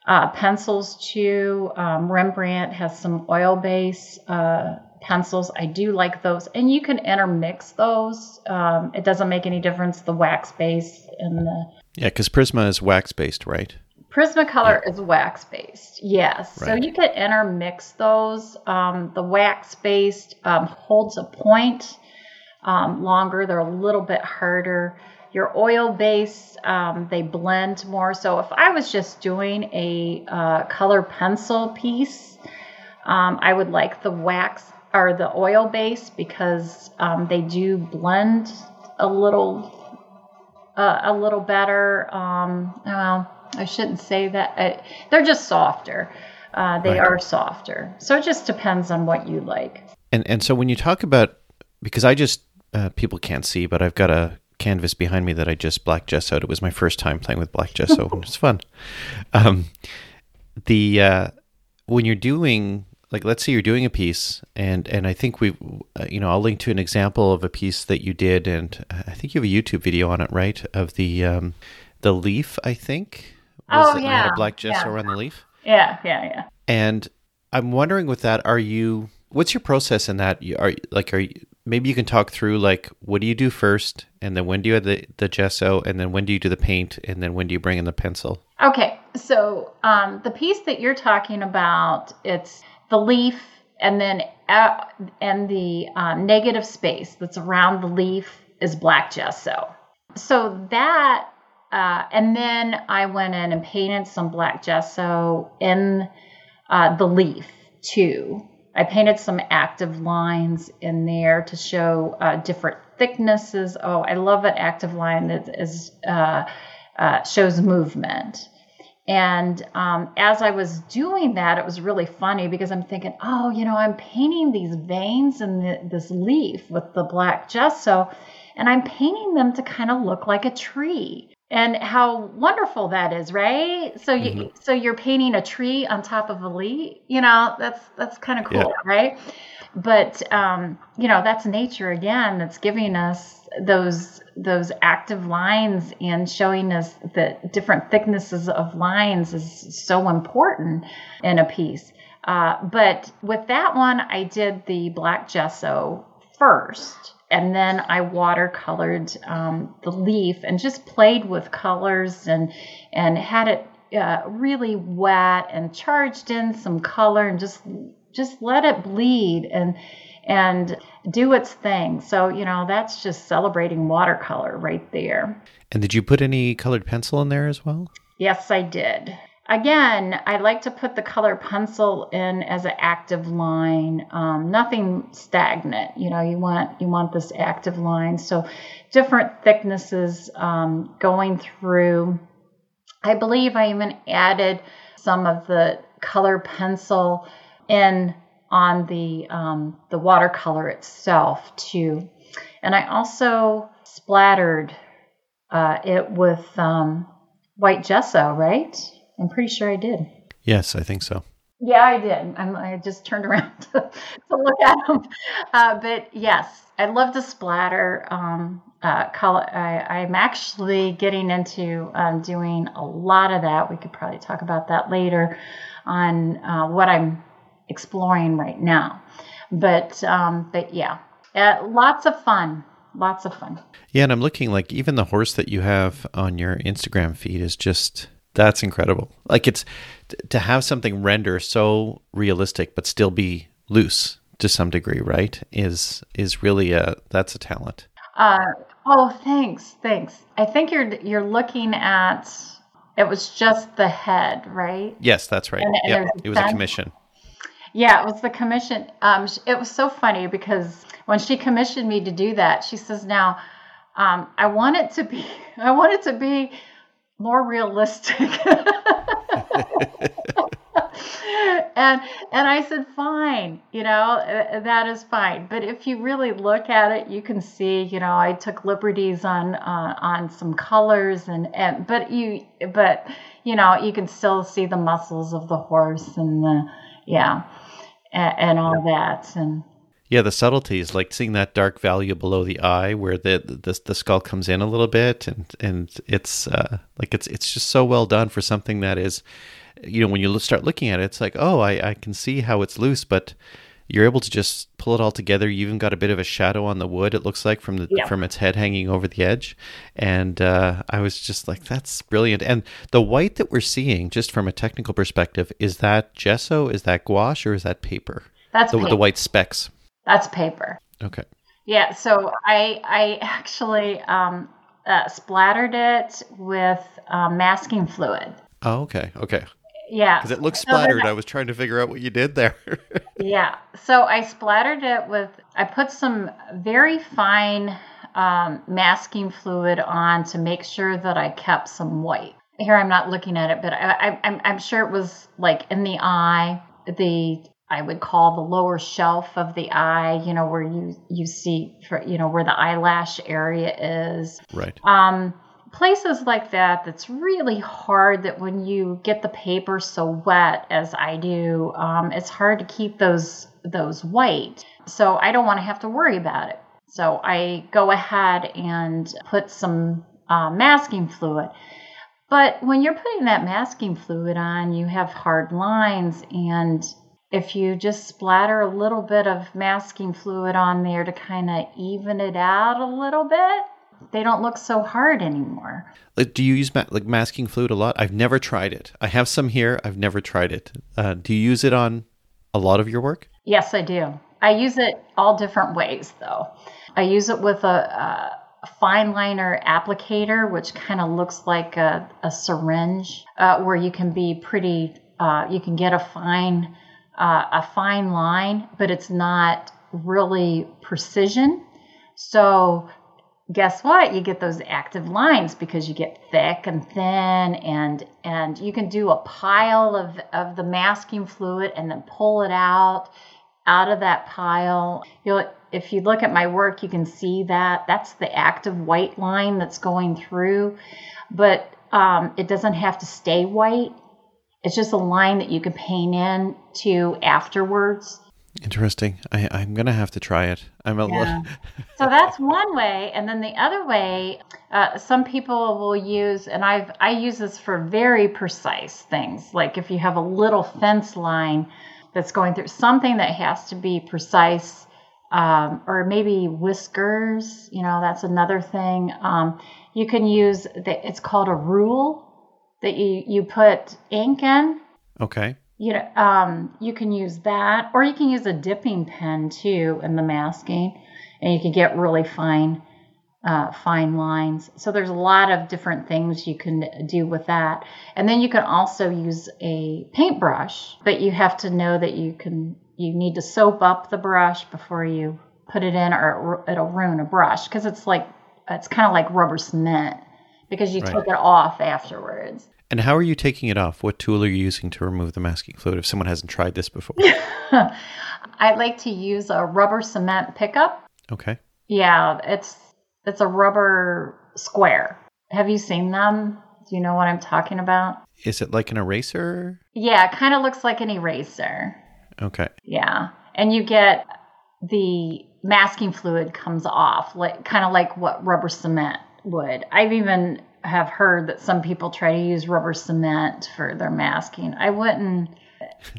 uh, pencils too. Um, Rembrandt has some oil base uh, pencils. I do like those. And you can intermix those. Um, it doesn't make any difference, the wax base and the. Yeah, because Prisma is wax based, right? Prismacolor yeah. is wax based, yes. Right. So you can intermix those. Um, the wax based um, holds a point um, longer, they're a little bit harder. Your oil base, um, they blend more. So if I was just doing a uh, color pencil piece, um, I would like the wax or the oil base because um, they do blend a little uh, a little better. well, I shouldn't say that. Uh, they're just softer. Uh, they right. are softer. So it just depends on what you like. And and so when you talk about because I just uh, people can't see, but I've got a canvas behind me that I just black gessoed. It was my first time playing with black gesso, and it's fun. Um, the uh, when you're doing like let's say you're doing a piece and and I think we uh, you know I'll link to an example of a piece that you did and I think you have a YouTube video on it right of the um, the leaf I think was oh yeah a black gesso yeah. around the leaf yeah yeah yeah and I'm wondering with that are you what's your process in that are like are you maybe you can talk through like what do you do first and then when do you add the, the gesso and then when do you do the paint and then when do you bring in the pencil? Okay so um, the piece that you're talking about it's the leaf and then uh, and the uh, negative space that's around the leaf is black gesso. So that uh, and then i went in and painted some black gesso in uh, the leaf too I painted some active lines in there to show uh, different thicknesses. Oh, I love that active line that is uh, uh, shows movement. And um, as I was doing that, it was really funny because I'm thinking, oh, you know, I'm painting these veins in the, this leaf with the black gesso, and I'm painting them to kind of look like a tree and how wonderful that is right so you mm-hmm. so you're painting a tree on top of a leaf you know that's that's kind of cool yeah. right but um, you know that's nature again that's giving us those those active lines and showing us that different thicknesses of lines is so important in a piece uh, but with that one i did the black gesso first and then I watercolored um, the leaf and just played with colors and and had it uh, really wet and charged in some color and just just let it bleed and and do its thing. So you know that's just celebrating watercolor right there. And did you put any colored pencil in there as well? Yes, I did. Again, I like to put the color pencil in as an active line, um, nothing stagnant. You know, you want you want this active line. So different thicknesses um, going through. I believe I even added some of the color pencil in on the um, the watercolor itself too, and I also splattered uh, it with um, white gesso, right? I'm pretty sure I did. Yes, I think so. Yeah, I did. I'm, i just turned around to, to look at them. Uh, but yes, I love to splatter. Um, uh, color, I, am actually getting into um, doing a lot of that. We could probably talk about that later on uh, what I'm exploring right now. But um, but yeah, uh, lots of fun. Lots of fun. Yeah, and I'm looking like even the horse that you have on your Instagram feed is just that's incredible. Like it's to have something render so realistic but still be loose to some degree, right? Is is really a that's a talent. Uh, oh, thanks, thanks. I think you're you're looking at it was just the head, right? Yes, that's right. Yeah, it was a commission. Yeah, it was the commission. Um, it was so funny because when she commissioned me to do that, she says, "Now, um, I want it to be, I want it to be more realistic. and and I said, fine, you know, that is fine. But if you really look at it, you can see, you know, I took liberties on uh, on some colors and and but you but you know you can still see the muscles of the horse and the yeah and, and all that and yeah, the subtleties, like seeing that dark value below the eye, where the the, the skull comes in a little bit, and and it's uh, like it's it's just so well done for something that is, you know, when you start looking at it, it's like, oh, I I can see how it's loose, but you're able to just pull it all together. You even got a bit of a shadow on the wood. It looks like from the yeah. from its head hanging over the edge, and uh, I was just like, that's brilliant. And the white that we're seeing, just from a technical perspective, is that gesso? Is that gouache or is that paper? That's the, the white specks. That's paper. Okay. Yeah, so I I actually um, uh, splattered it with uh, masking fluid. Oh, okay, okay. Yeah, because it looks splattered. So I was trying to figure out what you did there. yeah, so I splattered it with. I put some very fine um, masking fluid on to make sure that I kept some white. here I'm not looking at it, but I, I, I'm, I'm sure it was like in the eye, the I would call the lower shelf of the eye, you know, where you you see, for, you know, where the eyelash area is. Right. Um, places like that. That's really hard. That when you get the paper so wet, as I do, um, it's hard to keep those those white. So I don't want to have to worry about it. So I go ahead and put some uh, masking fluid. But when you're putting that masking fluid on, you have hard lines and if you just splatter a little bit of masking fluid on there to kind of even it out a little bit, they don't look so hard anymore. Like, do you use ma- like masking fluid a lot? I've never tried it. I have some here. I've never tried it. Uh, do you use it on a lot of your work? Yes, I do. I use it all different ways, though. I use it with a, a fine liner applicator, which kind of looks like a, a syringe, uh, where you can be pretty. Uh, you can get a fine uh, a fine line, but it's not really precision. So guess what? You get those active lines because you get thick and thin and and you can do a pile of, of the masking fluid and then pull it out out of that pile. You'll if you look at my work, you can see that that's the active white line that's going through, but um, it doesn't have to stay white. It's just a line that you can paint in to afterwards. Interesting. I, I'm gonna have to try it. I'm a Yeah. little. so that's one way, and then the other way, uh, some people will use, and I've I use this for very precise things, like if you have a little fence line that's going through something that has to be precise, um, or maybe whiskers. You know, that's another thing. Um, you can use the, it's called a rule that you you put ink in okay. you know, um, you can use that, or you can use a dipping pen too in the masking, and you can get really fine, uh, fine lines. So there's a lot of different things you can do with that, and then you can also use a paintbrush, but you have to know that you can. You need to soap up the brush before you put it in, or it'll ruin a brush because it's like it's kind of like rubber cement because you Right. take it off afterwards. And how are you taking it off? What tool are you using to remove the masking fluid if someone hasn't tried this before? I like to use a rubber cement pickup. okay. Yeah, it's it's a rubber square. Have you seen them? Do you know what I'm talking about? Is it like an eraser? Yeah, it kind of looks like an eraser. Okay. Yeah. And you get the masking fluid comes off, like kind of like what rubber cement would. I've even have heard that some people try to use rubber cement for their masking. I wouldn't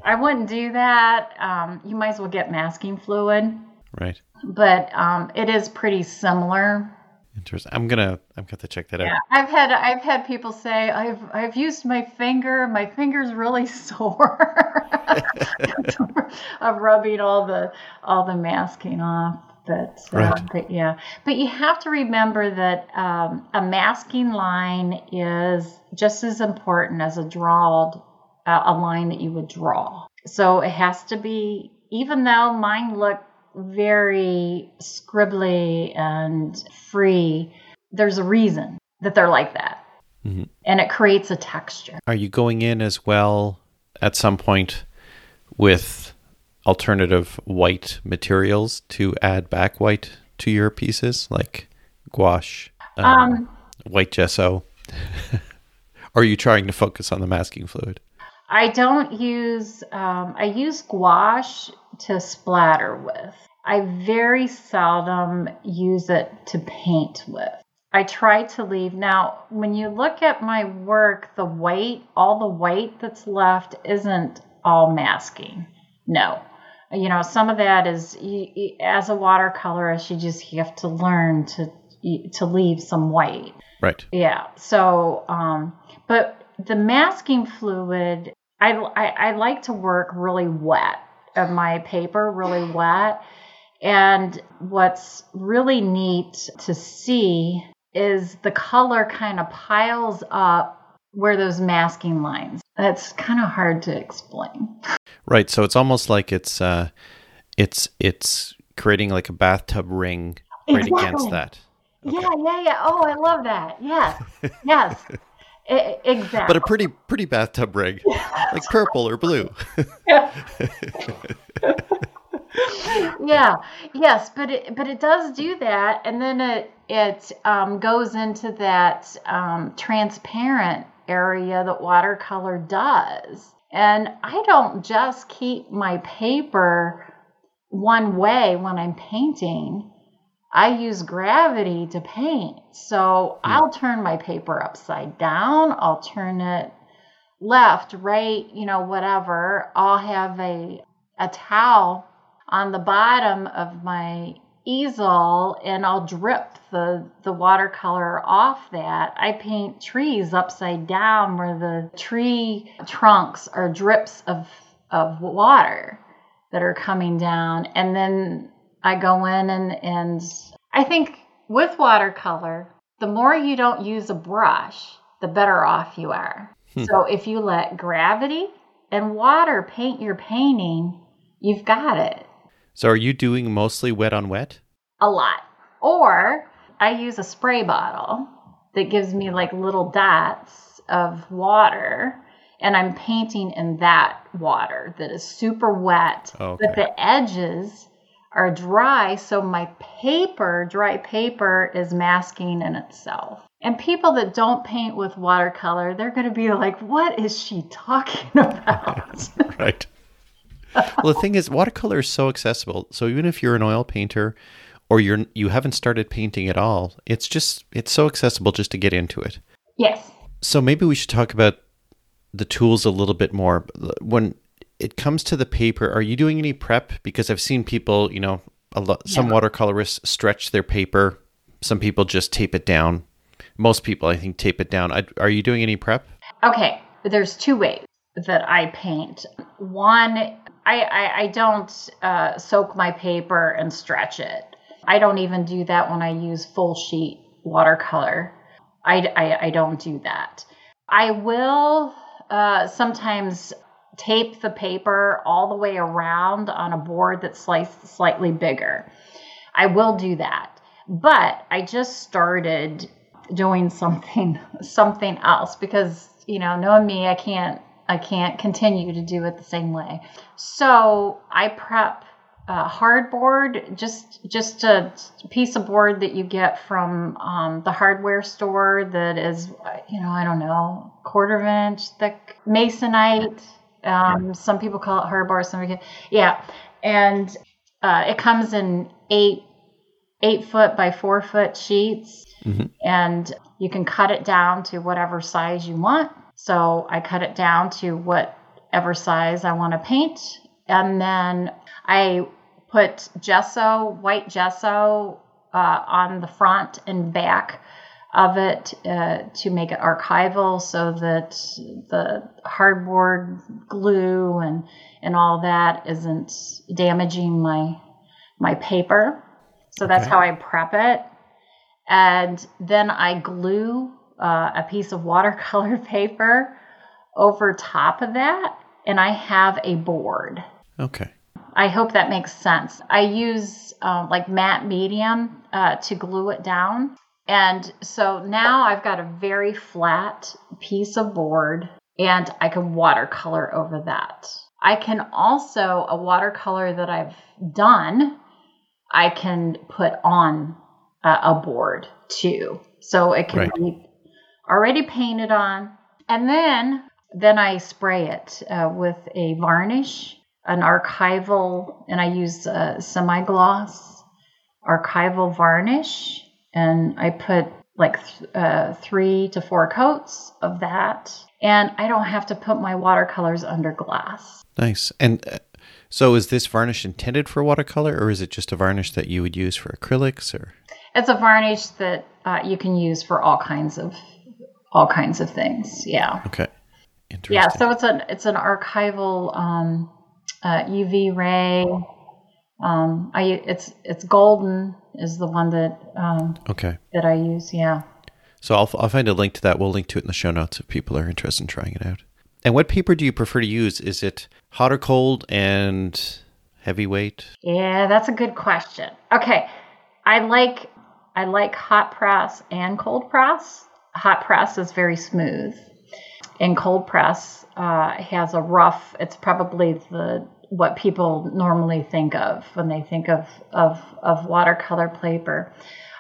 I wouldn't do that. Um, you might as well get masking fluid. Right. but um, it is pretty similar. Interesting. I'm gonna I'm gonna check that Yeah, out. I've had I've had people say I've I've used my finger. My finger's really sore of rubbing all the all the masking off. But, uh, but yeah, but you have to remember that um, a masking line is just as important as a drawed uh, a line that you would draw. So it has to be, even though mine look very scribbly and free, there's a reason that they're like that. Mhm. And it creates a texture. Are you going in as well at some point with alternative white materials to add back white to your pieces, like gouache, um, Um, white gesso? are you trying to focus on the masking fluid? I don't use, um, I use gouache to splatter with. I very seldom use it to paint with. I try to leave. Now, when you look at my work, the white, all the white that's left isn't all masking. No. You know, some of that is, as a watercolorist, you just have to learn to to leave some white. Right. Yeah. So, um, but the masking fluid, I, I, I like to work really wet of my paper, really wet. And what's really neat to see is the color kind of piles up where those masking lines. That's kind of hard to explain. Right. So it's almost like it's uh it's it's creating like a bathtub ring right against Exactly. that. Yeah, yeah, yeah. Oh, I love that. Yes, yes. I- exactly. But a pretty pretty bathtub rig, like purple or blue. yeah yes but it but it does do that and then it it um, goes into that um, transparent area that watercolor does and i don't just keep my paper one way when i'm painting. I use gravity to paint. So hmm. i'll turn my paper upside down. I'll turn it left right you know whatever. I'll have a a towel on the bottom of my easel and I'll drip the, the watercolor off that. I paint trees upside down where the tree trunks are drips of, of water that are coming down. And then I go in and, and I think with watercolor, the more you don't use a brush, the better off you are. Hmm. So if you let gravity and water paint your painting, you've got it. So are you doing mostly wet on wet? a lot. Or I use a spray bottle that gives me like little dots of water, and I'm painting in that water that is super wet, Okay. but the edges are dry, so my paper, dry paper, is masking in itself. And people that don't paint with watercolor, they're going to be like, what is she talking about? Right. Well, the thing is, watercolor is so accessible. So even if you're an oil painter, or you're you haven't started painting at all, it's just it's so accessible just to get into it. yes. So maybe we should talk about the tools a little bit more. When it comes to the paper, are you doing any prep? Because I've seen people, you know, a lot, some Yeah. watercolorists stretch their paper. Some people just tape it down. Most people, I think, tape it down. I, are you doing any prep? Okay, there's two ways that I paint. One, I, I, I don't uh, soak my paper and stretch it. I don't even do that when I use full sheet watercolor. I, I, I don't do that. I will uh, sometimes tape the paper all the way around on a board that's sliced slightly bigger. I will do that. But I just started doing something something else because you know knowing me i can't i can't continue to do it the same way. So i prep uh, hardboard just just a piece of board that you get from um, the hardware store that is you know i don't know quarter of an inch thick masonite. Um, some people call it hardboard some people yeah. And uh, it comes in eight eight foot by four foot sheets. And you can cut it down to whatever size you want. So I cut it down to whatever size I want to paint. And then I put gesso, white gesso, uh, on the front and back of it uh, to make it archival so that the hardboard glue and, and all that isn't damaging my, my paper. So that's Okay. how I prep it and then I glue uh, a piece of watercolor paper over top of that, and I have a board. Okay. I hope that makes sense. I use um, like matte medium uh, to glue it down. And so now I've got a very flat piece of board and I can watercolor over that. I can also, a watercolor that I've done, I can put on a, a board too. So it can Right. be already painted on. And then, then I spray it uh, with a varnish an archival, and I use a semi gloss archival varnish, and I put like th- uh, three to four coats of that, and I don't have to put my watercolors under glass. Nice. And uh, so is this varnish intended for watercolor or is it just a varnish that you would use for acrylics or It's a varnish that uh, you can use for all kinds of all kinds of things. Yeah. Okay. Interesting. Yeah, so it's an it's an archival um, uh, UV ray. Um, I it's it's golden is the one that um, Okay. that I use. Yeah. So I'll, I'll find a link to that. We'll link to it in the show notes if people are interested in trying it out. And what paper do you prefer to use? Is it hot or cold and heavyweight? Yeah, that's a good question. Okay, I like I like hot press and cold press. Hot press is very smooth, and cold press uh, has a rough. It's probably the what people normally think of when they think of of, of watercolor paper.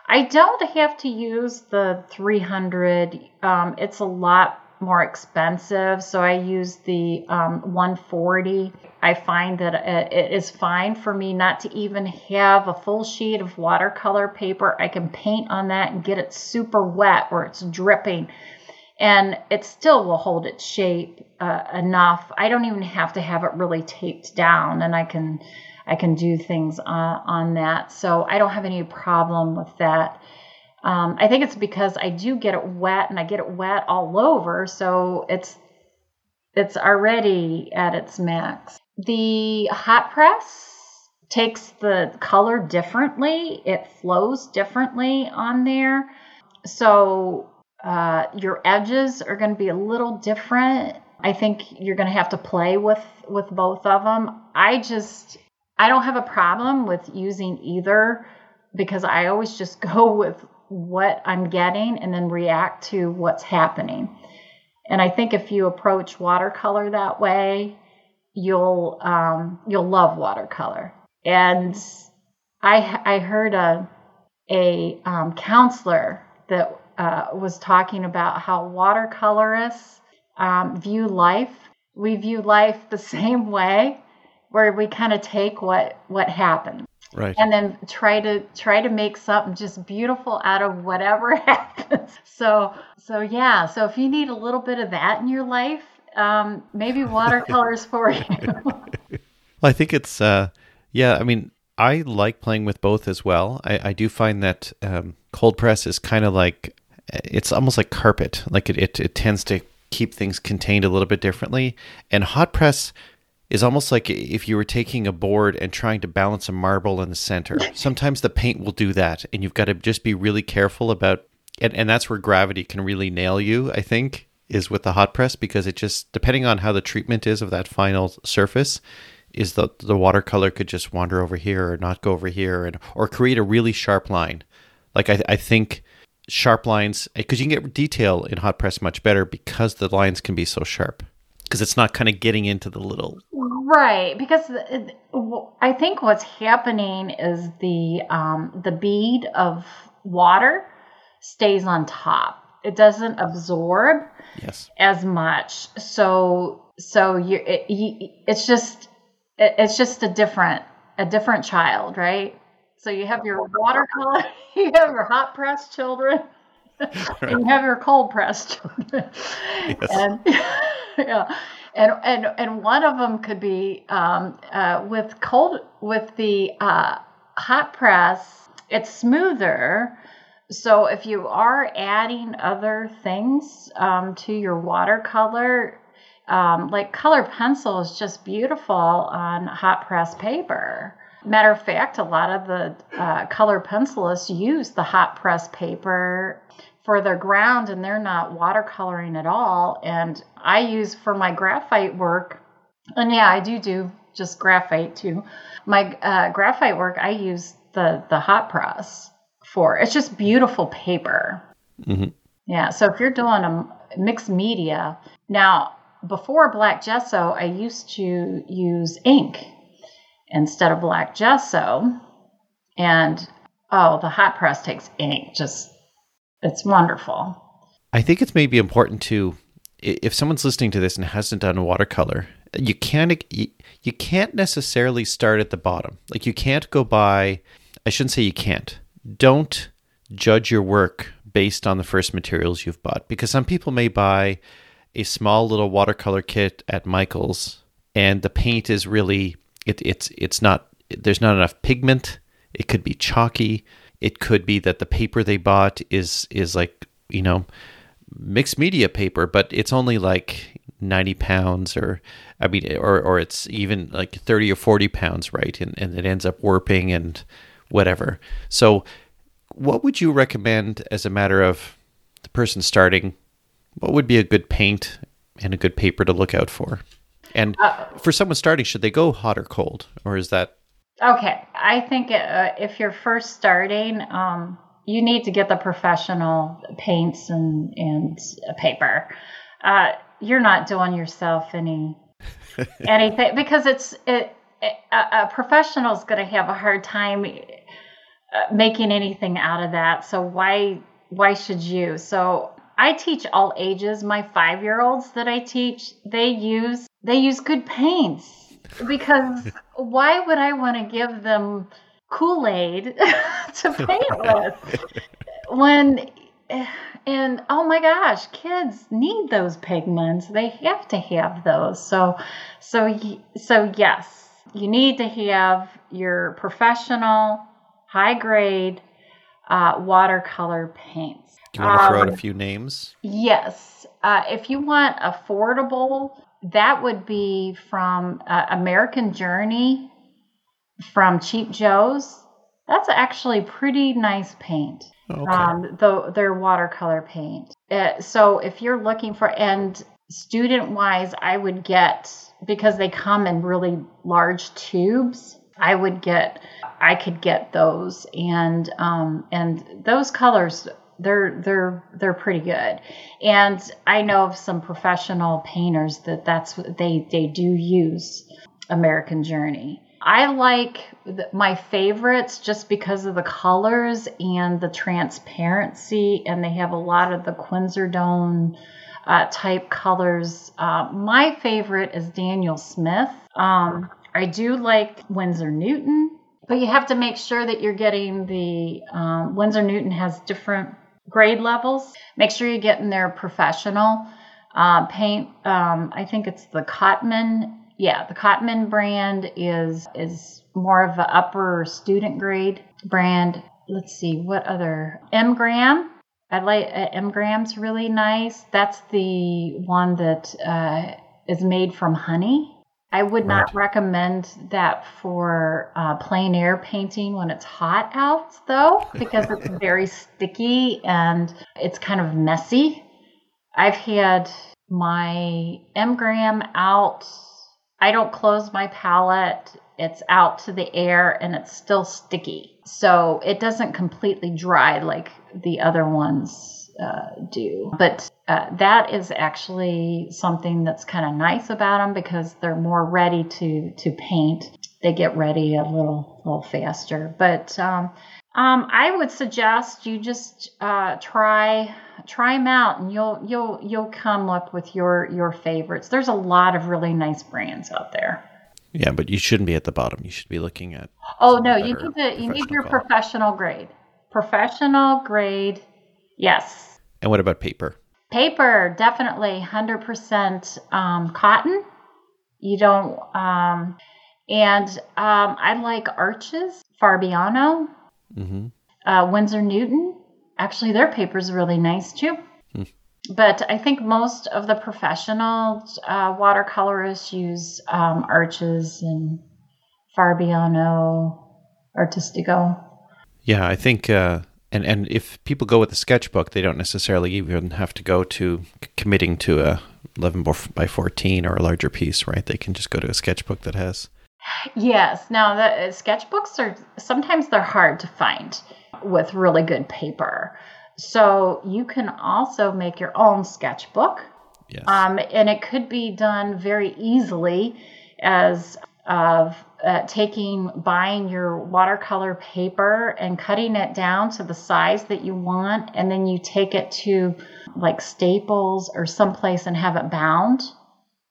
I don't have to use the 300. Um, it's a lot more expensive, so I use the um, 140. I find that it is fine for me not to even have a full sheet of watercolor paper. I can paint on that and get it super wet where it's dripping, and it still will hold its shape uh, enough. I don't even have to have it really taped down, and I can I can do things on, on that. So I don't have any problem with that. Um, I think it's because I do get it wet and I get it wet all over, so it's it's already at its max. The hot press takes the color differently. It flows differently on there. So uh, your edges are going to be a little different. I think you're going to have to play with with both of them. I just I don't have a problem with using either because I always just go with what I'm getting and then react to what's happening. And I think if you approach watercolor that way, you'll um, you'll love watercolor. And I I heard a a um, counselor that uh, was talking about how watercolorists um, view life. We view life the same way where we kind of take what what happens right. And then try to try to make something just beautiful out of whatever happens. So so yeah so if you need a little bit of that in your life um, maybe watercolors for you. Well i think it's uh yeah i mean i like playing with both as well. I, I do find that um, cold press is kind of like it's almost like carpet. Like it, it, it tends to keep things contained a little bit differently. And hot press is almost like if you were taking a board and trying to balance a marble in the center. Sometimes the paint will do that, and you've got to just be really careful about. And, and that's where gravity can really nail you. I think is with the hot press because it just depending on how the treatment is of that final surface is the the watercolor could just wander over here or not go over here and or create a really sharp line like i, I think sharp lines because you can get detail in hot press much better because the lines can be so sharp because it's not kind of getting into the little right because i think what's happening is the um, the bead of water stays on top. It doesn't absorb yes. as much. So so you, it, you it's just it, it's just a different a different child right? So you have your watercolor you have your hot press children and you have your cold press children yes. and yeah, and and and one of them could be um, uh, with cold with the uh, hot press. It's smoother. So if you are adding other things um, to your watercolor, um, like color pencil is just beautiful on hot press paper. Matter of fact, a lot of the uh, color pencilists use the hot press paper for their ground and they're not watercoloring at all. And I use for my graphite work, and yeah, I do do just graphite too. My uh, graphite work, I use the the hot press for. It's just beautiful paper. Mm-hmm. Yeah. So if you're doing a mixed media now, before black gesso, I used to use ink instead of black gesso, and oh, the hot press takes ink just it's wonderful. I think it's maybe important to if someone's listening to this and hasn't done watercolor, you can't you, can't necessarily start at the bottom. Like you can't go by I shouldn't say you can't. Don't judge your work based on the first materials you've bought because some people may buy a small little watercolor kit at Michael's and the paint is really it, it's it's not there's not enough pigment. It could be chalky. It could be that the paper they bought is is like you know mixed media paper, but it's only like 90 pounds or I mean or or it's even like 30 or 40 pounds, right? And and it ends up warping and whatever. So what would you recommend as a matter of the person starting? What would be a good paint and a good paper to look out for? And uh, for someone starting, should they go hot or cold, or is that Okay, I think uh, if you're first starting, um, you need to get the professional paints and and paper. Uh, you're not doing yourself any anything because it's it, it a, a professional is going to have a hard time uh, making anything out of that. So why why should you? So I teach all ages. My five year olds that I teach, they use they use good paints because why would I want to give them Kool Aid to paint with when and oh my gosh, kids need those pigments. They have to have those. So so so yes, you need to have your professional high grade uh, watercolor paints. Do you want to throw um, out a few names? Yes. Uh, if you want affordable, that would be from uh, American Journey, from Cheap Joe's. That's actually pretty nice paint. Okay. Um, the, their watercolor paint. Uh, so if you're looking for, and student wise, I would get, because they come in really large tubes, I would get, I could get those. And, um, and those colors they're they're they're pretty good. And i know of some professional painters that that's what they they do use american journey. I like my favorites just because of the colors and the transparency and they have a lot of the quinacridone uh, type colors. Uh, my favorite is daniel smith. Um, i do like winsor newton but you have to make sure that you're getting the um, Winsor Newton has different grade levels. Make sure you're getting their professional uh, paint. Um, I think it's the Cotman. Yeah, the Cotman brand is is more of an upper student grade brand. Let's see what other M Graham. I like uh, M Graham's really nice. That's the one that uh, is made from honey. I would right. not recommend that for uh, plein air painting when it's hot out, though, because it's very sticky and it's kind of messy. I've had my M Graham out. I don't close my palette. It's out to the air and it's still sticky. So it doesn't completely dry like the other ones uh, do. But uh, that is actually something that's kind of nice about them because they're more ready to to paint. They get ready a little little faster. But um, um, I would suggest you just uh, try try them out, and you'll you'll you'll come up with your your favorites. There's a lot of really nice brands out there. Yeah, but you shouldn't be at the bottom. You should be looking at. Oh no, you need to you need your professional grade. Professional grade, yes. And what about paper? Paper, definitely 100% um, cotton. You don't, um, and um, I like Arches, Fabriano, mm-hmm. uh, Winsor Newton. Actually, their paper is really nice too. Hmm. But I think most of the professional uh, watercolorists use um, Arches and Fabriano, Artistico. Yeah, I think uh, and and if people go with a sketchbook, they don't necessarily even have to go to committing to a 11 by 14 or a larger piece, right? They can just go to a sketchbook that has. Yes. Now the uh, sketchbooks are sometimes they're hard to find with really good paper. So you can also make your own sketchbook. Yes. Um, and it could be done very easily as of uh, taking buying your watercolor paper and cutting it down to the size that you want and then you take it to like staples or someplace and have it bound.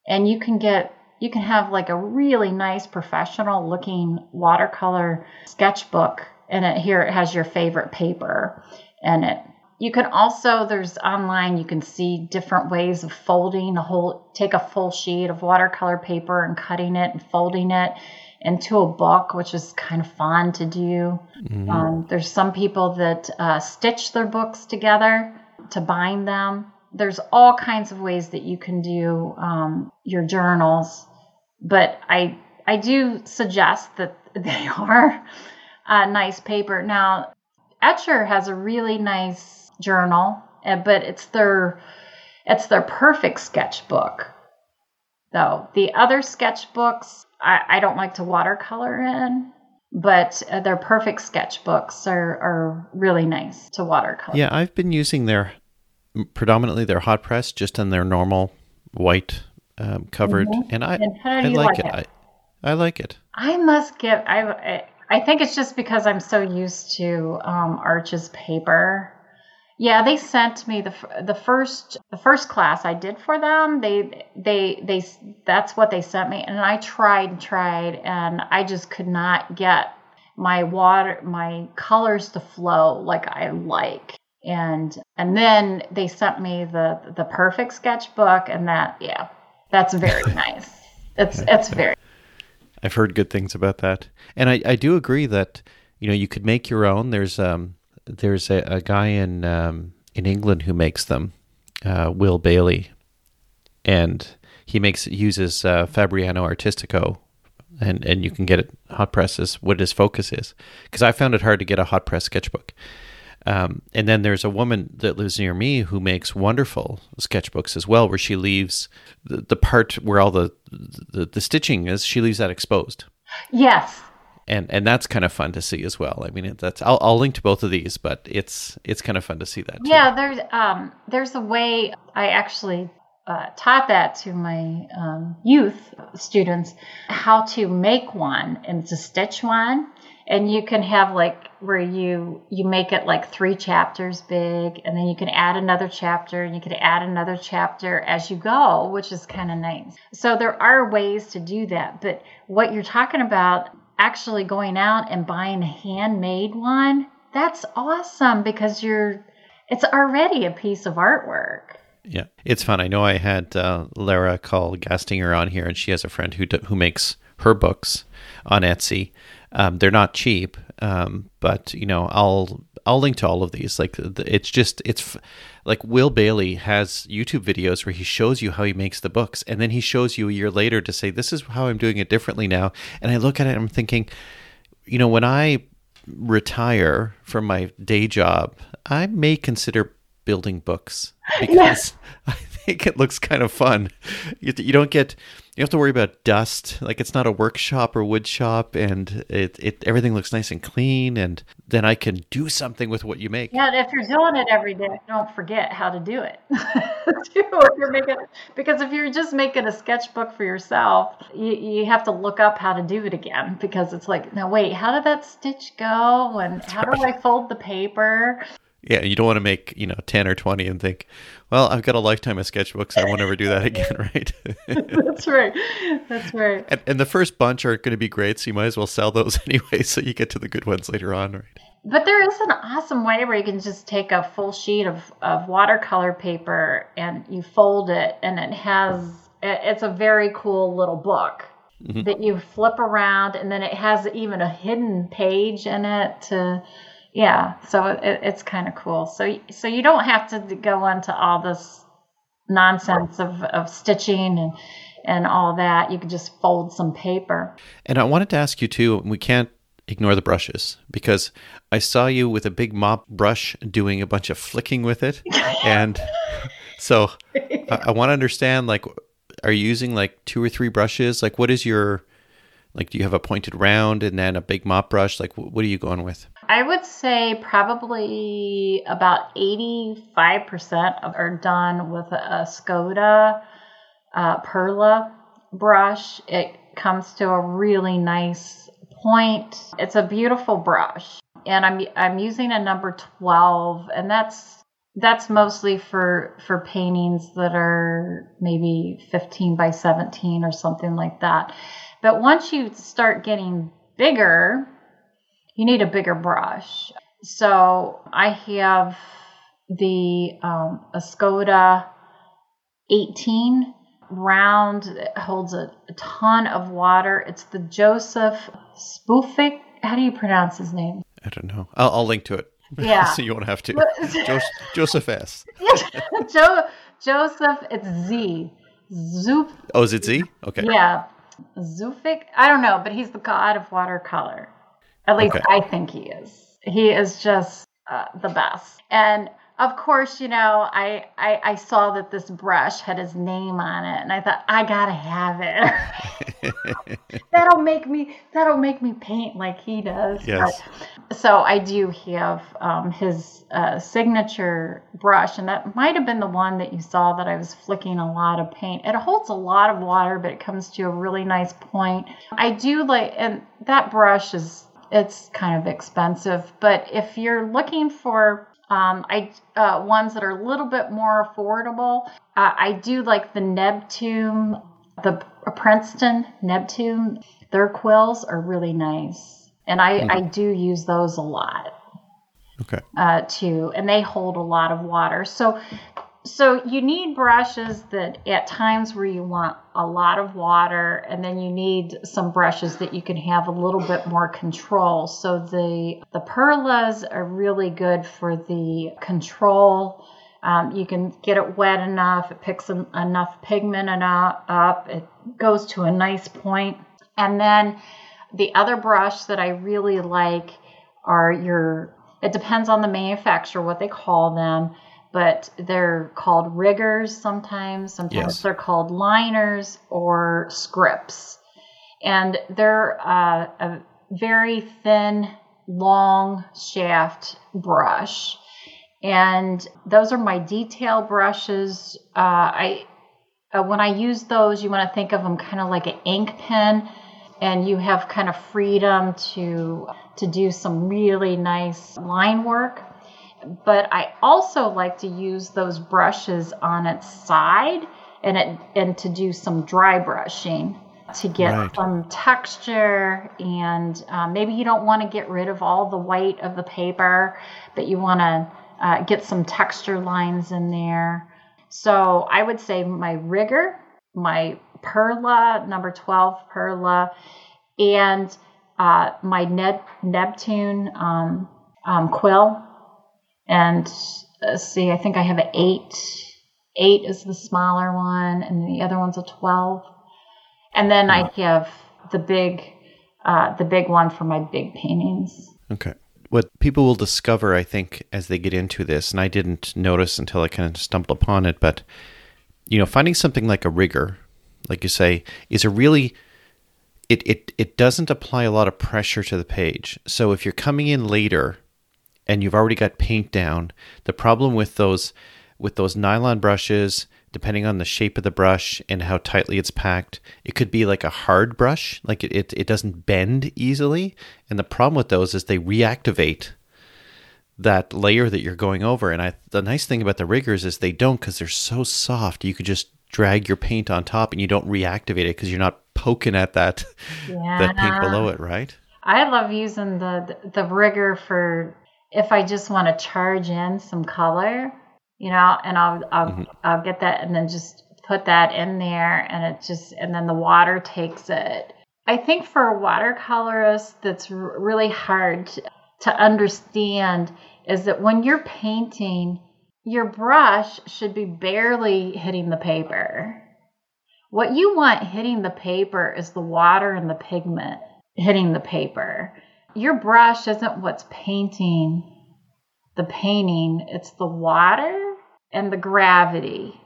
And you can get you can have like a really nice professional looking watercolor sketchbook and it. Here it has your favorite paper and it you can also there's online you can see different ways of folding a whole take a full sheet of watercolor paper and cutting it and folding it into a book which is kind of fun to do. Mm-hmm. um, there's some people that uh, stitch their books together to bind them. There's all kinds of ways that you can do um, your journals but i i do suggest that they are uh, nice paper. Now Etchr has a really nice journal, eh, but it's their it's their perfect sketchbook. Though the other sketchbooks I, I don't like to watercolor in. but uh, their perfect sketchbooks are, are really nice to watercolor. Yeah, I've been using their predominantly their hot press just on their normal white um, covered, Mhm. and I And I like, like it. it? I I like it. I must give. I I- I think it's just because I'm so used to um, Arches paper. Yeah, they sent me the the first the first class I did for them. They they they that's what they sent me, and I tried and tried, and I just could not get my water my colors to flow like I like. And and then they sent me the the perfect sketchbook, and that yeah, that's very nice. It's it's very I've heard good things about that, and I, I do agree that you know you could make your own. There's um there's a, a guy in um, in England who makes them, uh, Will Bailey, and he makes uses uh, Fabriano Artistico, and and you can get it hot press is what his focus is because I found it hard to get a hot press sketchbook. Um, and then there's a woman that lives near me who makes wonderful sketchbooks as well, where she leaves the, the part where all the, the the stitching is. She leaves that exposed, yes. And and that's kind of fun to see as well. I mean, that's I'll, I'll link to both of these, but it's it's kind of fun to see that. Too. Yeah, there's um there's a way I actually uh, taught that to my um, youth students how to make one and to stitch one and you can have like where you you make it like three chapters big and then you can add another chapter and you can add another chapter as you go which is kind of nice so there are ways to do that but what you're talking about actually going out and buying a handmade one that's awesome because you're it's already a piece of artwork Yeah, it's fun. I know I had uh, Lara Call Gastinger on here, and she has a friend who who makes her books on Etsy. Um, they're not cheap, um, but you know, I'll I'll link to all of these. Like, it's just it's f- like Will Bailey has YouTube videos where he shows you how he makes the books, and then he shows you a year later to say, "This is how I'm doing it differently now." And I look at it, and I'm thinking, you know, when I retire from my day job, I may consider building books because I think it looks kind of fun. You, you don't get you have to worry about dust. Like it's not a workshop or wood shop, and it, it everything looks nice and clean. And then I can do something with what you make. Yeah, if you're doing it every day, don't forget how to do it. if you're making, because if you're just making a sketchbook for yourself, you, you have to look up how to do it again because it's like, now wait, how did that stitch go? And how do I fold the paper? Yeah, you don't want to make you know ten or twenty and think, well, I've got a lifetime of sketchbooks. I won't ever do that again, right? That's right. That's right. and, and the first bunch aren't going to be great, so you might as well sell those anyway, so you get to the good ones later on, right? But there is an awesome way where you can just take a full sheet of, of watercolor paper and you fold it, and it has it's a very cool little book mm-hmm. that you flip around, and then it has even a hidden page in it to yeah. So it, it's kind of cool. So so you don't have to go into all this nonsense of, of stitching and and all that. You can just fold some paper. And I wanted to ask you too, we can't ignore the brushes because I saw you with a big mop brush doing a bunch of flicking with it. and so I, I want to understand like, are you using like two or three brushes? Like, what is your, like, do you have a pointed round and then a big mop brush? Like, what are you going with? I would say probably about 85% are done with Escoda uh, Perla brush. It comes to a really nice point. It's a beautiful brush. And I'm I'm using a number 12 and that's that's mostly for for paintings that are maybe 15 by 17 or something like that. But once you start getting bigger, you need a bigger brush. So I have the um, Escoda 18 round that holds a, a ton of water. It's the Joseph Zbukvic. How do you pronounce his name? I don't know. I'll, I'll link to it. Yeah. so you won't have to. Jos- Joseph S. jo- Joseph, it's Z. Zoop. Oh, is it Z? Okay. Yeah. Zufik? I don't know, but he's the god of watercolor. At least Okay. I think he is. He is just uh, the best. And of course, you know, I, I I saw that this brush had his name on it, and I thought I gotta have it. that'll make me that'll make me paint like he does. Yes. But, so I do have um, his uh, signature brush, and that might have been the one that you saw that I was flicking a lot of paint. It holds a lot of water, but it comes to a really nice point. I do like, and that brush is it's kind of expensive, but if you're looking for um, I uh, ones that are a little bit more affordable. Uh, I do like the Neptune, the Princeton Neptune. Their quills are really nice, and I, mm-hmm. I do use those a lot. Okay. Uh, too, and they hold a lot of water. So so you need brushes that at times where you want a lot of water and then you need some brushes that you can have a little bit more control. So the the perlas are really good for the control. Um, you can get it wet enough it picks en- enough pigment enough up it goes to a nice point. And then the other brush that i really like are your it depends on the manufacturer what they call them but they're called riggers sometimes. Sometimes yes. they're called liners or scripts. And they're uh, a very thin, long shaft brush. And those are my detail brushes. Uh, I uh, when I use those, you want to think of them kind of like an ink pen, and you have kind of freedom to to do some really nice line work but I also like to use those brushes on its side and it and to do some dry brushing to get right. some texture and um, maybe you don't want to get rid of all the white of the paper but you want to uh, get some texture lines in there so i would say my rigger my perla number 12 perla and uh, my Neb- nebtune um, um, quill and uh, see, I think I have an eight. Eight is the smaller one, and the other one's a twelve. And then I have the big, uh, the big one for my big paintings. Okay. What people will discover, I think, as they get into this, and I didn't notice until I kind of stumbled upon it, but you know, finding something like a rigger, like you say, is a really it, it it doesn't apply a lot of pressure to the page. So if you're coming in later and you've already got paint down. The problem with those with those nylon brushes, depending on the shape of the brush and how tightly it's packed, it could be like a hard brush, like it, it, it doesn't bend easily. And the problem with those is they reactivate that layer that you're going over. And I, the nice thing about the riggers is they don't because they're so soft. You could just drag your paint on top and you don't reactivate it because you're not poking at that yeah. that paint below it, right? I love using the the rigger for if I just want to charge in some color, you know, and I'll I'll mm-hmm. I'll get that and then just put that in there and it just and then the water takes it. I think for a watercolorist that's really hard to understand is that when you're painting, your brush should be barely hitting the paper. What you want hitting the paper is the water and the pigment hitting the paper your brush isn't what's painting the painting, it's the water and the gravity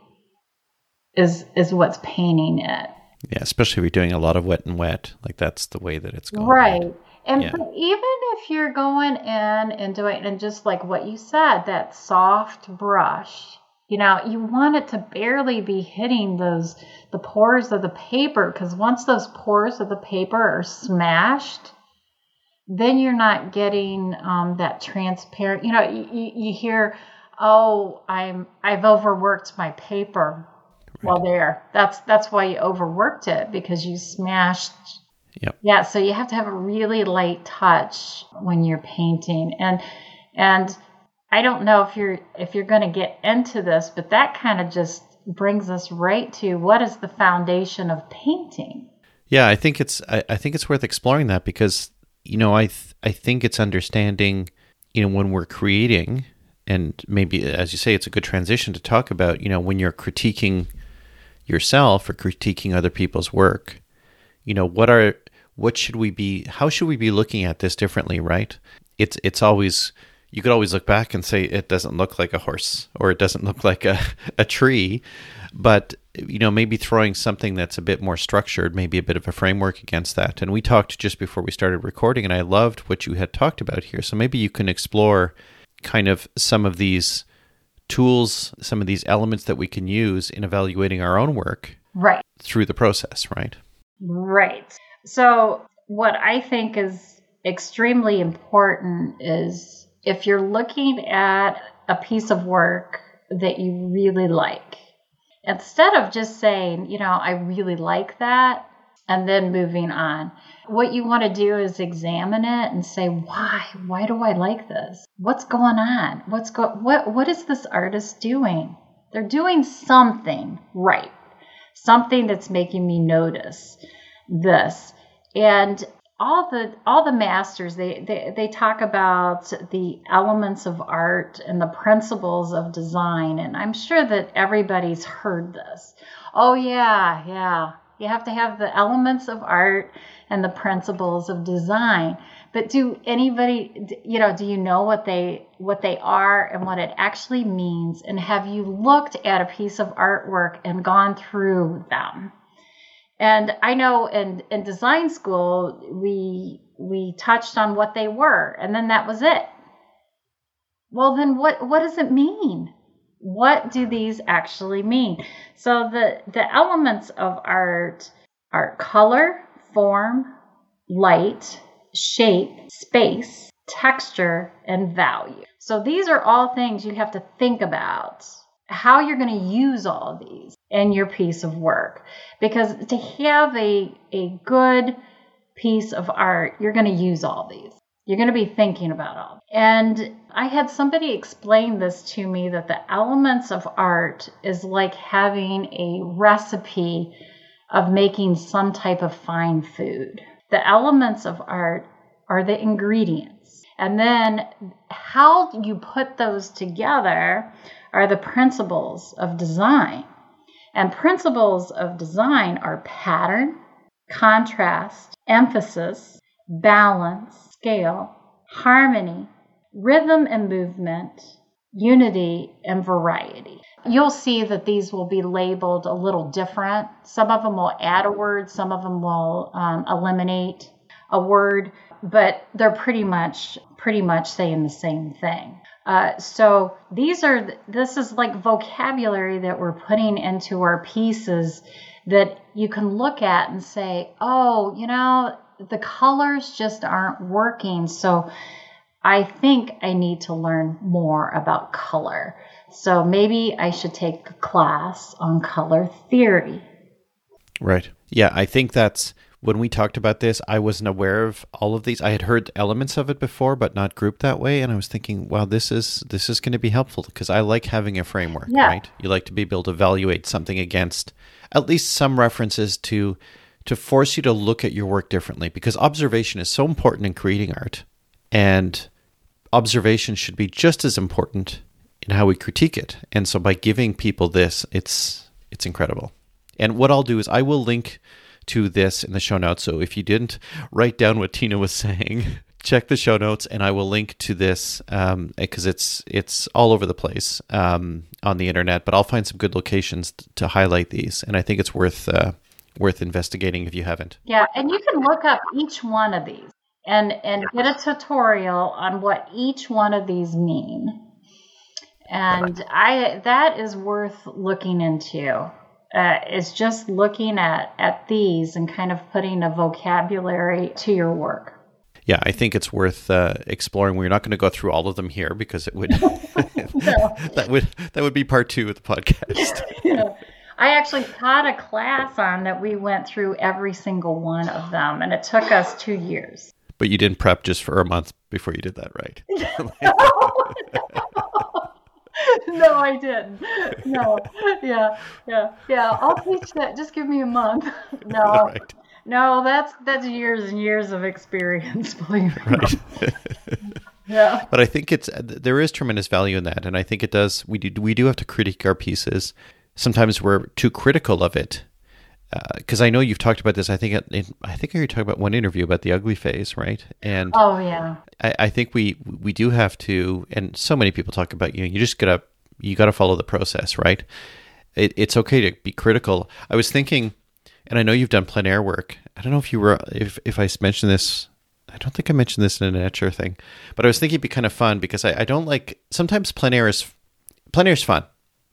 is is what's painting it. Yeah, especially if you're doing a lot of wet and wet, like that's the way that it's going. Right. And yeah. even if you're going in and doing and just like what you said, that soft brush, you know, you want it to barely be hitting those the pores of the paper because once those pores of the paper are smashed, then you're not getting um, that transparent. You know, you, you hear, "Oh, I'm I've overworked my paper." Right. Well, there, that's that's why you overworked it because you smashed. Yep. Yeah, so you have to have a really light touch when you're painting, and and I don't know if you're if you're going to get into this, but that kind of just brings us right to what is the foundation of painting. Yeah, I think it's I, I think it's worth exploring that because you know, I th- I think it's understanding, you know, when we're creating, and maybe as you say, it's a good transition to talk about, you know, when you're critiquing yourself or critiquing other people's work, you know, what are what should we be? How should we be looking at this differently? Right? It's it's always you could always look back and say it doesn't look like a horse or it doesn't look like a, a tree. But, you know, maybe throwing something that's a bit more structured, maybe a bit of a framework against that. And we talked just before we started recording, and I loved what you had talked about here. So maybe you can explore kind of some of these tools, some of these elements that we can use in evaluating our own work right through the process, right? Right. So, what I think is extremely important is if you're looking at a piece of work that you really like, instead of just saying, you know, I really like that, and then moving on, what you want to do is examine it and say, why? Why do I like this? What's going on? What's go what what is this artist doing? They're doing something right. Something that's making me notice this. And all the all the masters they, they they talk about the elements of art and the principles of design and i'm sure that everybody's heard this. Oh yeah yeah. You have to have the elements of art and the principles of design. But do anybody you know do you know what they what they are and what it actually means? And have you looked at a piece of artwork and gone through them and I know in, in design school, we, we touched on what they were, and then that was it. Well, then what, what does it mean? What do these actually mean? So the, the elements of art are color, form, light, shape, space, texture, and value. So these are all things you have to think about how you're going to use all of these in your piece of work. Because to have a, a good piece of art, you're going to use all these. You're going to be thinking about all. And I had somebody explain this to me that the elements of art is like having a recipe of making some type of fine food. The elements of art are the ingredients. And then how you put those together are the principles of design. And principles of design are pattern, contrast, emphasis, balance, scale, harmony, rhythm and movement, unity, and variety. You'll see that these will be labeled a little different. Some of them will add a word, some of them will um, eliminate a word, but they're pretty much pretty much saying the same thing. Uh, so these are this is like vocabulary that we're putting into our pieces that you can look at and say, oh, you know, the colors just aren't working. So I think I need to learn more about color. So maybe I should take a class on color theory. Right. Yeah, I think that's when we talked about this, I wasn't aware of all of these. I had heard elements of it before, but not grouped that way. And I was thinking, wow, this is this is going to be helpful because I like having a framework, yeah. right? You like to be able to evaluate something against at least some references to to force you to look at your work differently because observation is so important in creating art, and observation should be just as important in how we critique it. And so by giving people this, it's it's incredible. And what I'll do is I will link to this in the show notes. So if you didn't write down what Tina was saying, check the show notes, and I will link to this because um, it's it's all over the place um, on the internet. But I'll find some good locations to highlight these, and I think it's worth uh, worth investigating if you haven't. Yeah, and you can look up each one of these and and get a tutorial on what each one of these mean. And I that is worth looking into uh, is just looking at at these and kind of putting a vocabulary to your work. Yeah, I think it's worth uh, exploring. We're not going to go through all of them here because it would that would that would be part two of the podcast. yeah. I actually taught a class on that. We went through every single one of them, and it took us two years. But you didn't prep just for a month before you did that, right? no, no, I didn't. No, yeah, yeah, yeah. I'll teach that. Just give me a month. No, right. no, that's that's years and years of experience. Believe me. Right. yeah. But I think it's there is tremendous value in that, and I think it does. We do we do have to critique our pieces. Sometimes we're too critical of it. Because uh, I know you've talked about this. I think it, I think you talked about one interview about the ugly phase, right? And oh yeah, I, I think we we do have to, and so many people talk about you know you just gotta you gotta follow the process, right? It, it's okay to be critical. I was thinking, and I know you've done plein air work. I don't know if you were if if I mentioned this. I don't think I mentioned this in an Etchr thing, but I was thinking it'd be kind of fun because I, I don't like sometimes plein air is plein air is fun.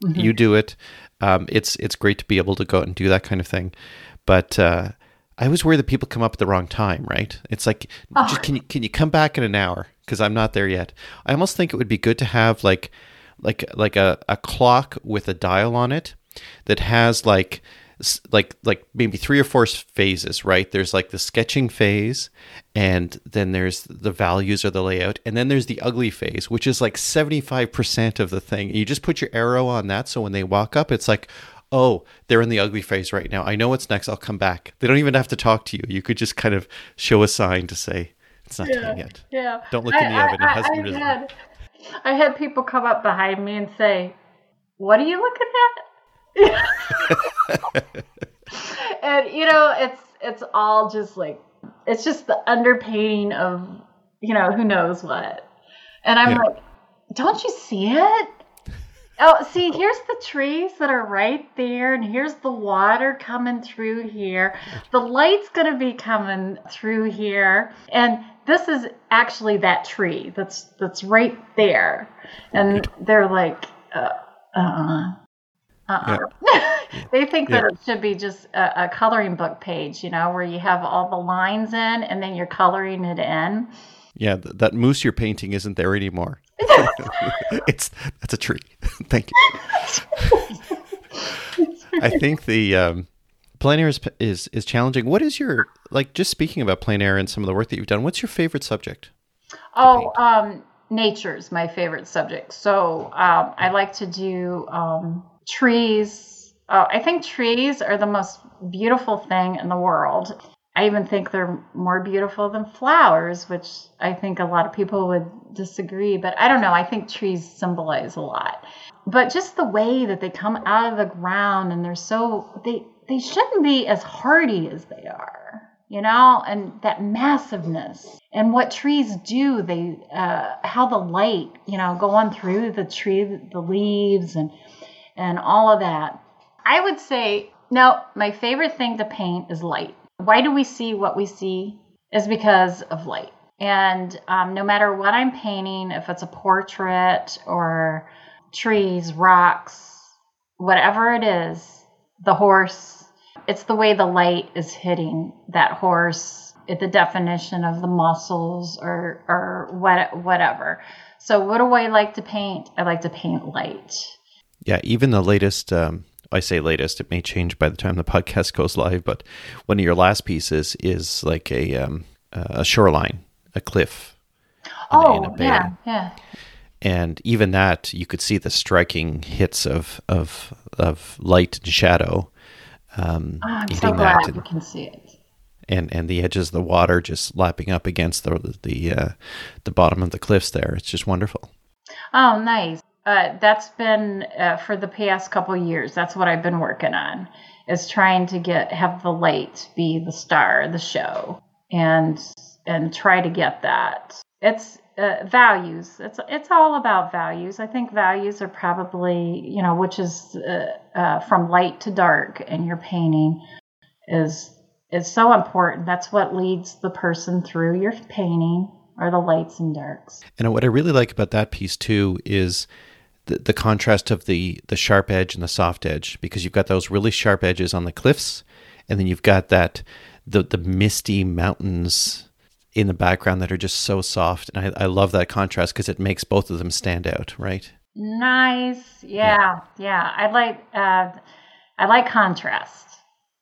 Mm-hmm. You do it um, it's it's great to be able to go out and do that kind of thing. But uh, I always worry that people come up at the wrong time, right? It's like, oh. just, can you can you come back in an hour? Because I'm not there yet. I almost think it would be good to have like like like a, a clock with a dial on it that has like like like maybe three or four phases right? There's like the sketching phase and then there's the values or the layout and then there's the ugly phase which is like 75% of the thing. You just put your arrow on that so when they walk up it's like oh they're in the ugly phase right now. I know what's next. I'll come back. They don't even have to talk to you. You could just kind of show a sign to say it's not yeah, time yet. yeah. Don't look I, in the oven. I, it hasn't I, I had, I had people come up behind me and say what are you looking at and you know, it's it's all just like it's just the underpainting of you know who knows what. And I'm yeah. like, don't you see it? Oh, see, here's the trees that are right there, and here's the water coming through here. The light's going to be coming through here, and this is actually that tree that's that's right there. And they're like, uh, uh, uh-uh. Yeah. they think that yeah. it should be just a, a, coloring book page, you know, where you have all the lines in and then you're coloring it in. Yeah, th- that moose you're painting isn't there anymore. it's that's a tree. Thank you. I think the um, plein air is, is is challenging. What is your like? Just speaking about plein air and some of the work that you've done. What's your favorite subject? Oh, um, nature's my favorite subject. So um, I like to do um, trees. Uh, I think trees are the most beautiful thing in the world. I even think they're more beautiful than flowers, which I think a lot of people would disagree. But I don't know. I think trees symbolize a lot. But just the way that they come out of the ground and they're so they they shouldn't be as hardy as they are, you know, and that massiveness and what trees do. They uh, how the light, you know, going through the tree, the leaves and and all of that. I would say, no, my favorite thing to paint is light. Why do we see what we see? Is because of light. And um, no matter what I'm painting, if it's a portrait or trees, rocks, whatever it is, the horse, it's the way the light is hitting that horse, the definition of the muscles or, or what, whatever. So, what do I like to paint? I like to paint light. Yeah, even the latest, um, I say latest, it may change by the time the podcast goes live, but one of your last pieces is like a um, a shoreline, a cliff. Oh, yeah, yeah. And even that, you could see the striking hits of of of light and shadow. Um, oh, I'm so glad and, you can see it. And and the edges of the water just lapping up against the the uh, the bottom of the cliffs there. It's just wonderful. Oh, nice. Uh, that's been uh, for the past couple years. That's what I've been working on, is trying to get have the light be the star of the show, and and try to get that. It's uh, values. It's it's all about values. I think values are probably you know which is uh, uh, from light to dark in your painting is is so important. That's what leads the person through your painting are the lights and darks. And what I really like about that piece too is the, the contrast of the the sharp edge and the soft edge because you've got those really sharp edges on the cliffs and then you've got that the the misty mountains in the background that are just so soft and I, I love that contrast because it makes both of them stand out right? Nice. Yeah yeah, yeah. I like uh, I like contrast.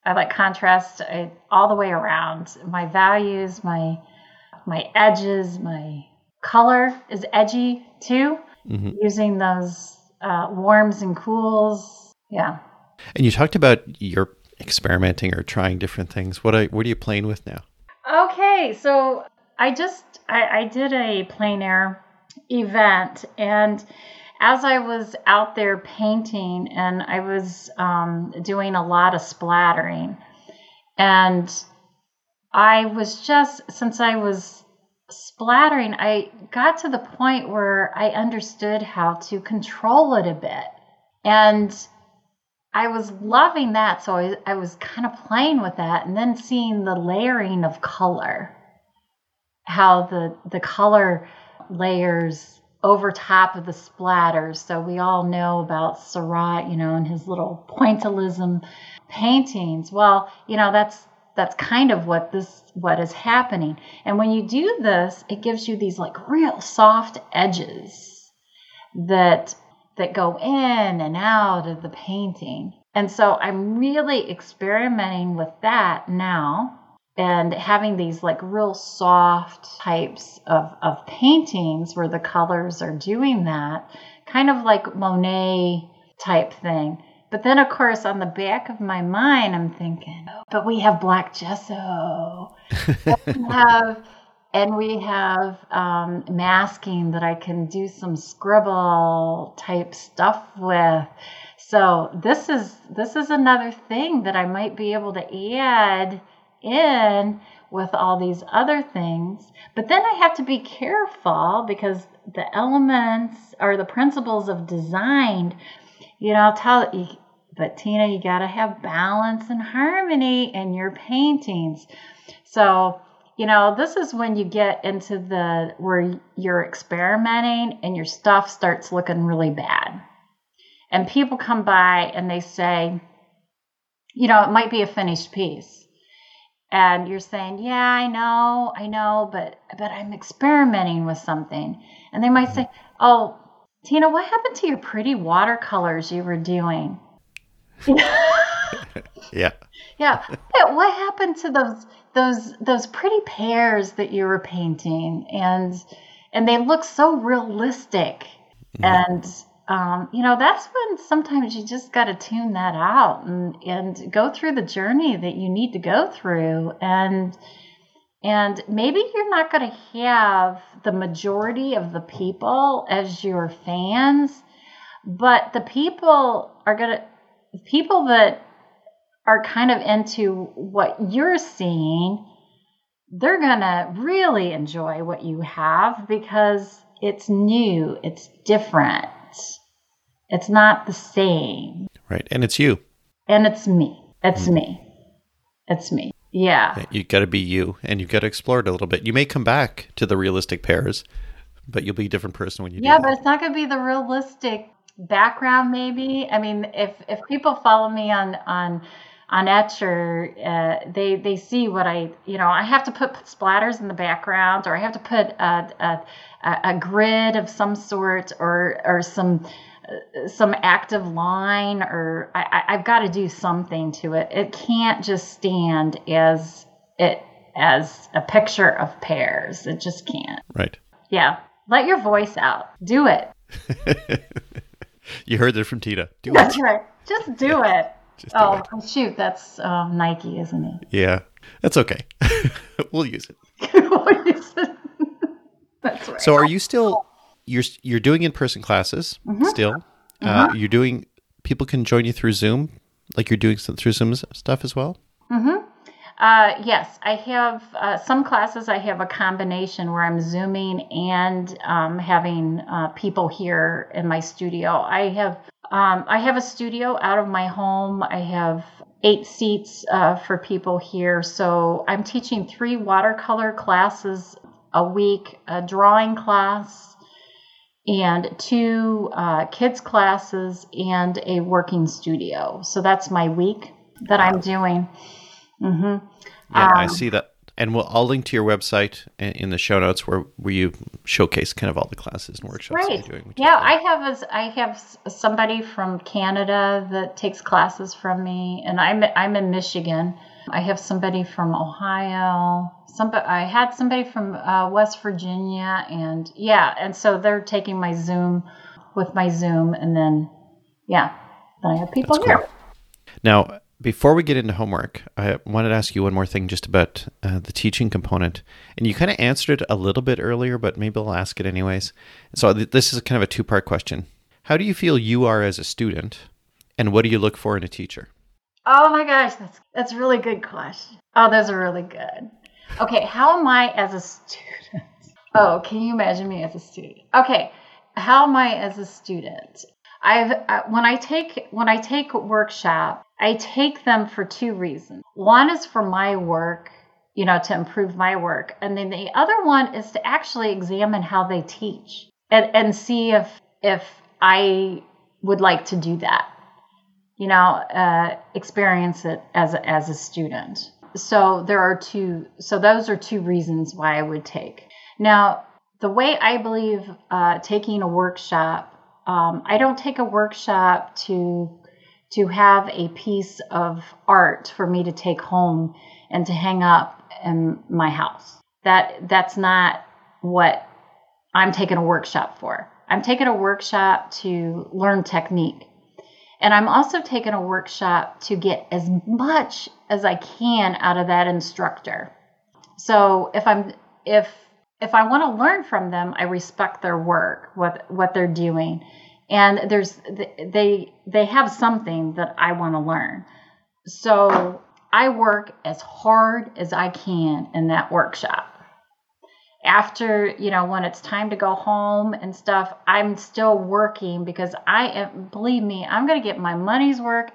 I like contrast I, all the way around. My values my my edges my color is edgy too mm-hmm. using those uh, warms and cools. Yeah. And you talked about your experimenting or trying different things. What are, what are you playing with now? Okay, so I just I, I did a plein air event, and as I was out there painting, and I was um, doing a lot of splattering, And I was just, since I was splattering, I got to the point where I understood how to control it a bit. And I was loving that. So I, I was kind of playing with that and then seeing the layering of color, how the, the color layers over top of the splatters. So we all know about Seurat, you know, and his little pointillism paintings. Well, you know, that's that's kind of what this what is happening. And when you do this, it gives you these like real soft edges that that go in and out of the painting. And so I'm really experimenting with that now and having these like real soft types of, of paintings where the colors are doing that, kind of like Monet type thing. But then, of course, on the back of my mind, I'm thinking, oh, but we have black gesso. we have, and we have um, masking that I can do some scribble type stuff with. So this is this is another thing that I might be able to add in with all these other things. But then I have to be careful because the elements or the principles of design you know, I'll tell you, but Tina, you got to have balance and harmony in your paintings. So, you know, this is when you get into the where you're experimenting and your stuff starts looking really bad. And people come by and they say, you know, it might be a finished piece. And you're saying, "Yeah, I know, I know, but but I'm experimenting with something." And they might say, "Oh, Tina, what happened to your pretty watercolors you were doing? yeah. Yeah. What happened to those those those pretty pears that you were painting and and they look so realistic mm-hmm. and um, you know that's when sometimes you just got to tune that out and and go through the journey that you need to go through and and maybe you're not going to have the majority of the people as your fans, but the people are going to, people that are kind of into what you're seeing, they're going to really enjoy what you have because it's new, it's different, it's not the same. Right. And it's you. And it's me. It's mm. me. It's me. Yeah. You got to be you and you've got to explore it a little bit. You may come back to the realistic pears, but you'll be a different person when you do. yeah, but it's not going to be the realistic background maybe. I mean, if if people follow me on on on Etchr, uh, they they see what I you know I have to put splatters in the background, or I have to put a, a, a grid of some sort, or or some some active line or I, have got to do something to it. It can't just stand as it as a picture of pears. It just can't. Right. Yeah. Let your voice out. Do it. you heard that from Tina. Do that's it. That's right. Just do it. Just do oh, it. shoot. That's um, Nike, isn't it? Yeah. That's okay. we'll use it. we'll use it. that's right. So are you still you're you're doing in person classes mm-hmm. still. Uh, mm-hmm. You're doing people can join you through Zoom, like you're doing some, through Zoom stuff as well. Mm-hmm. Uh, yes, I have uh, some classes. I have a combination where I'm zooming and um, having uh, people here in my studio. I have um, I have a studio out of my home. I have eight seats uh, for people here. So I'm teaching three watercolor classes a week, a drawing class, and two uh, kids classes and a working studio. So that's my week that I'm doing. Mm-hmm. Yeah, um, I see that. And we'll, I'll link to your website in the show notes where, where you showcase kind of all the classes and workshops right. you're doing. Yeah, I have a, I have somebody from Canada that takes classes from me, and I'm I'm in Michigan. I have somebody from Ohio, somebody I had somebody from uh, West Virginia, and yeah, and so they're taking my Zoom with my Zoom, and then yeah, then I have people That's here. Cool. Now, before we get into homework, I wanted to ask you one more thing just about uh, the teaching component, and you kind of answered it a little bit earlier, but maybe I'll ask it anyways. So th- this is kind of a two-part question. How do you feel you are as a student, and what do you look for in a teacher? Oh my gosh, that's that's a really good question. Oh, those are really good. Okay, how am I as a student? Oh, can you imagine me as a student? Okay, how am I as a student? I've uh, when I take when I take workshop, I take them for two reasons. One is for my work, you know, to improve my work, and then the other one is to actually examine how they teach and and see if if I would like to do that. You know, uh, experience it as a, as a student. So there are two. So those are two reasons why I would take. Now, the way I believe uh, taking a workshop um, I don't take a workshop to to have a piece of art for me to take home and to hang up in my house. That that's not what I'm taking a workshop for. I'm taking a workshop to learn technique. And I'm also taking a workshop to get as much as I can out of that instructor. So if I'm if if I want to learn from them, I respect their work, what what they're doing, and there's they they have something that I want to learn. So I work as hard as I can in that workshop. After, you know, when it's time to go home and stuff, I'm still working because I am, believe me, I'm going to get my money's work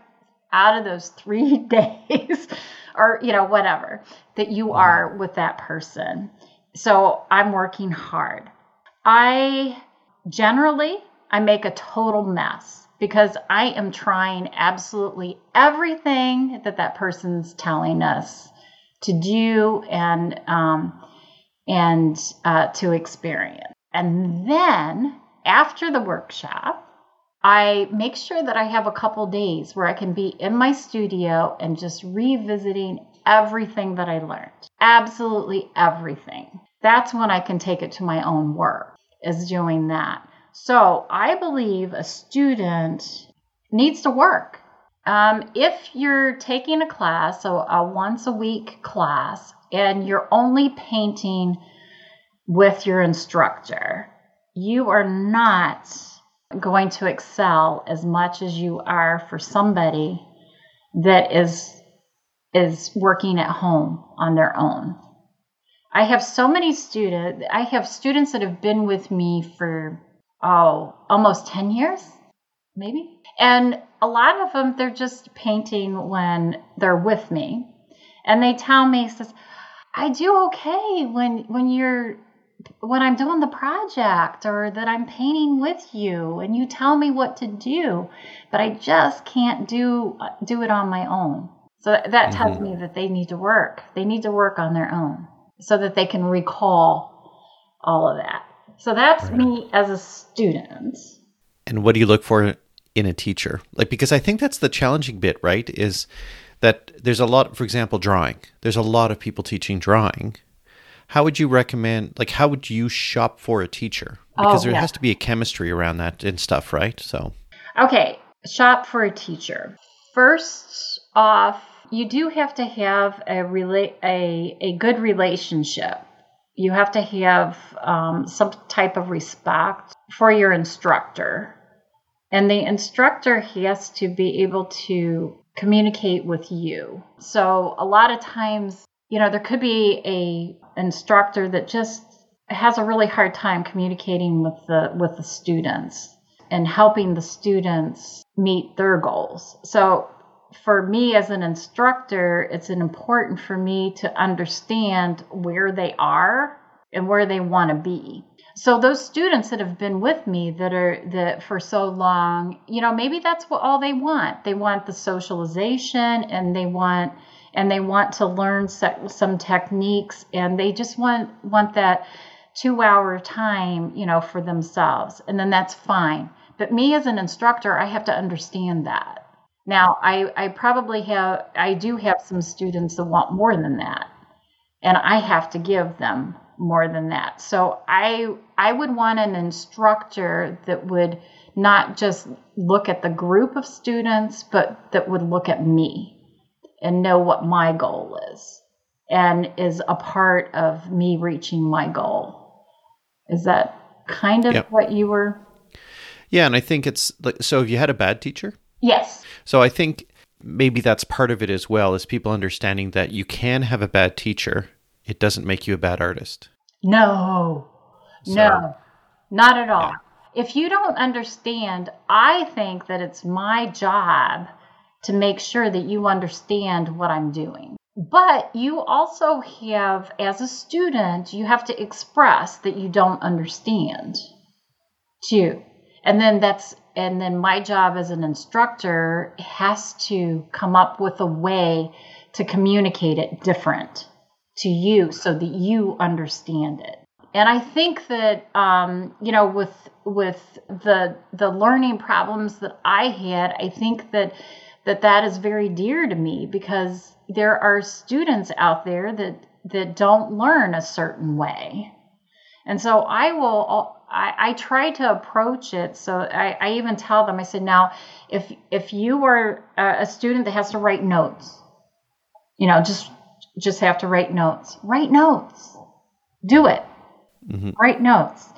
out of those three days or, you know, whatever that you are with that person. So I'm working hard. I generally, I make a total mess because I am trying absolutely everything that that person's telling us to do and um, and uh, to experience. And then after the workshop, I make sure that I have a couple days where I can be in my studio and just revisiting everything that I learned. Absolutely everything. That's when I can take it to my own work, is doing that. So I believe a student needs to work. Um, if you're taking a class, so a once a week class, and you're only painting with your instructor, you are not going to excel as much as you are for somebody that is is working at home on their own. I have so many students, I have students that have been with me for oh, almost 10 years, maybe. And a lot of them, they're just painting when they're with me. And they tell me, says, I do okay when when you're when I'm doing the project or that I'm painting with you and you tell me what to do, but I just can't do do it on my own. So that tells mm-hmm. me that they need to work. They need to work on their own so that they can recall all of that. So that's right. me as a student. And what do you look for in a teacher? Like, because I think that's the challenging bit, right? Is that there's a lot, for example, drawing. There's a lot of people teaching drawing. How would you recommend, like, how would you shop for a teacher? Because oh, there yeah. has to be a chemistry around that and stuff, right? So, okay, shop for a teacher. First off, you do have to have a rela- a, a good relationship you have to have um, some type of respect for your instructor. And the instructor has to be able to communicate with you. So a lot of times, you know, there could be a instructor that just has a really hard time communicating with the with the students and helping the students meet their goals. So for me as an instructor, it's important for me to understand where they are and where they want to be. So those students that have been with me that are that for so long, you know, maybe that's what all they want. They want the socialization and they want and they want to learn some techniques and they just want want that 2 hour time, you know, for themselves. And then that's fine. But me as an instructor, I have to understand that. Now, I, I probably have, I do have some students that want more than that. And I have to give them more than that. So I, I would want an instructor that would not just look at the group of students, but that would look at me and know what my goal is and is a part of me reaching my goal. Is that kind of yep. what you were? Yeah, and I think it's like so. If you had a bad teacher, yes. So I think maybe that's part of it as well is people understanding that you can have a bad teacher it doesn't make you a bad artist No, So- no, not at all. Yeah. If you don't understand, I think that it's my job to make sure that you understand what I'm doing. But you also have, as a student, you have to express that you don't understand too. And then that's, and then my job as an instructor has to come up with a way to communicate it different to you so that you understand it. And I think that um, you know with with the the learning problems that I had, I think that that that is very dear to me because there are students out there that that don't learn a certain way. And so I will I, I try to approach it so I, I even tell them I said now if if you are a a student that has to write notes you know just just have to write notes. Write notes. Do it. Mm-hmm. write notes.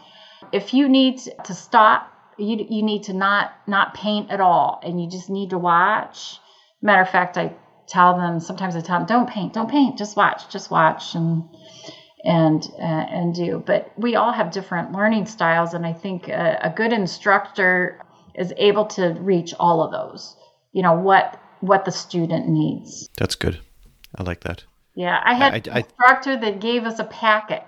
If you need to stop you you need to not not paint at all and you just need to watch. Matter of fact i tell them sometimes i tell them don't paint don't paint just watch just watch and and uh, and do. But we all have different learning styles and i think a, a good instructor is able to reach all of those. You know what what the student needs. That's good. I like that yeah, I had I- an I- instructor that gave us a packet.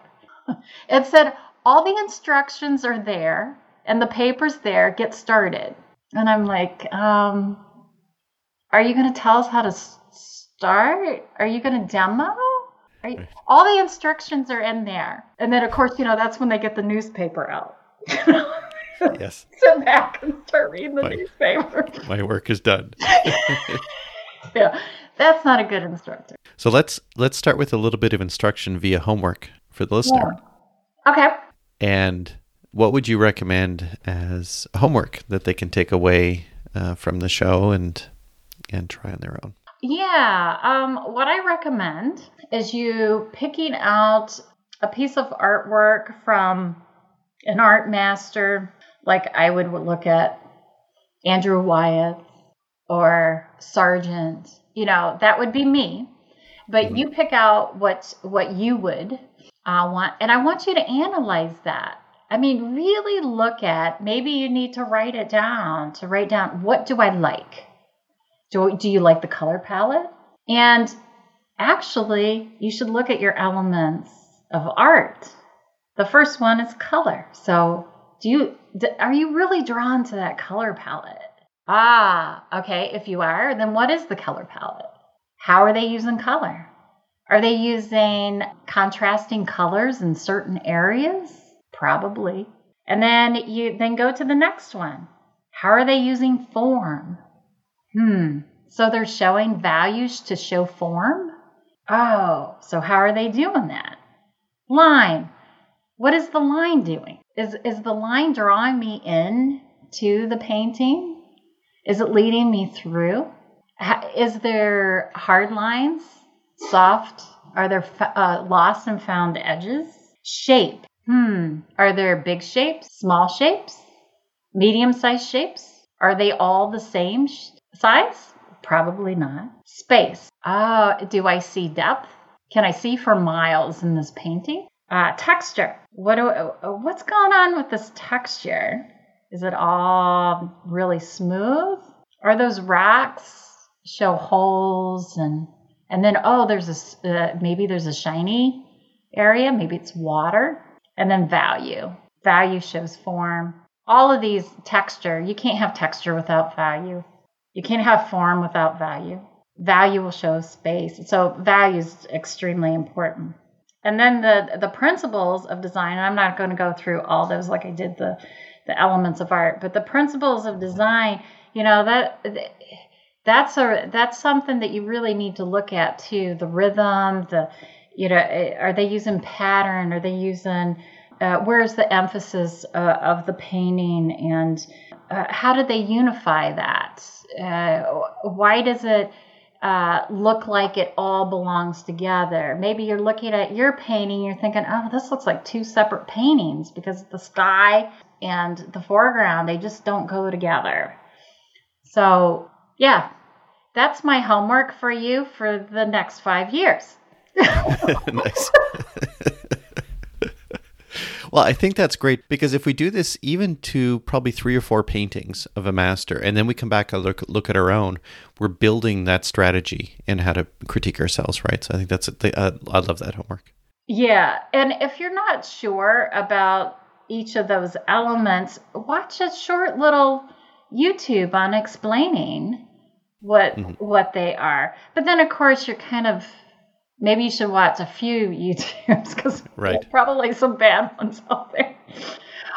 it said all the instructions are there and the paper's there. Get started. And I'm like, um, are you going to tell us how to start? Are you going to demo? You, all the instructions are in there. And then, of course, you know that's when they get the newspaper out. yes Sit back and start reading the Right. newspaper. my work is done yeah, that's not a good instructor. So let's let's start with a little bit of instruction via homework for the listener Okay. and what would you recommend as homework that they can take away uh, from the show and and try on their own Yeah, um, what I recommend is you picking out a piece of artwork from an art master, like I would look at Andrew Wyeth or Sargent. You know, that would be me. But you pick out what what you would uh, want, and I want you to analyze that. I mean, really look at. Maybe you need to write it down. To write down what do I like. Do, do you like the color palette? And actually, you should look at your elements of art. The first one is color. So, do you are you really drawn to that color palette? Ah, okay. If you are, then what is the color palette? How are they using color? Are they using contrasting colors in certain areas? Probably. And then you then go to the next one. How are they using form? Hmm. So they're showing values to show form? Oh, so how are they doing that? Line. What is the line doing? Is is the line drawing me in to the painting? Is it leading me through? Is there hard lines? Soft? Are there uh, lost and found edges? Shape. Hmm. Are there big shapes? Small shapes? Medium sized shapes? Are they all the same sh- size? Probably not. Space. Ah, do I see depth? Can I see for miles in this painting? Uh, texture. What do, uh, what's going on with this texture? Is it all really smooth? Are those rocks show holes and and then oh there's a uh, maybe there's a shiny area maybe it's water and then value. Value shows form. All of these texture you can't have texture without value. You can't have form without value. Value will show space. So value is extremely important. And then the the principles of design i'm not going to go through all those like i did the the elements of art but the principles of design you know that that's a that's something that you really need to look at too the rhythm the you know are they using pattern? Are they using uh, where's the emphasis uh, of the painting? And uh, how do they unify that? Uh, why does it uh, look like it all belongs together? Maybe you're looking at your painting you're thinking oh this looks like two separate paintings because the sky and the foreground they just don't go together. So, yeah, that's my homework for you for the next five years. nice. well, I think that's great because if we do this even to probably three or four paintings of a master, and then we come back and look look at our own, we're building that strategy and how to critique ourselves, right? So I think that's a, uh, I love that homework. Yeah, and if you're not sure about each of those elements, watch a short little YouTube on explaining what mm-hmm. what they are. But then of course you're kind of maybe you should watch a few YouTubes because right. there's probably some bad ones out there.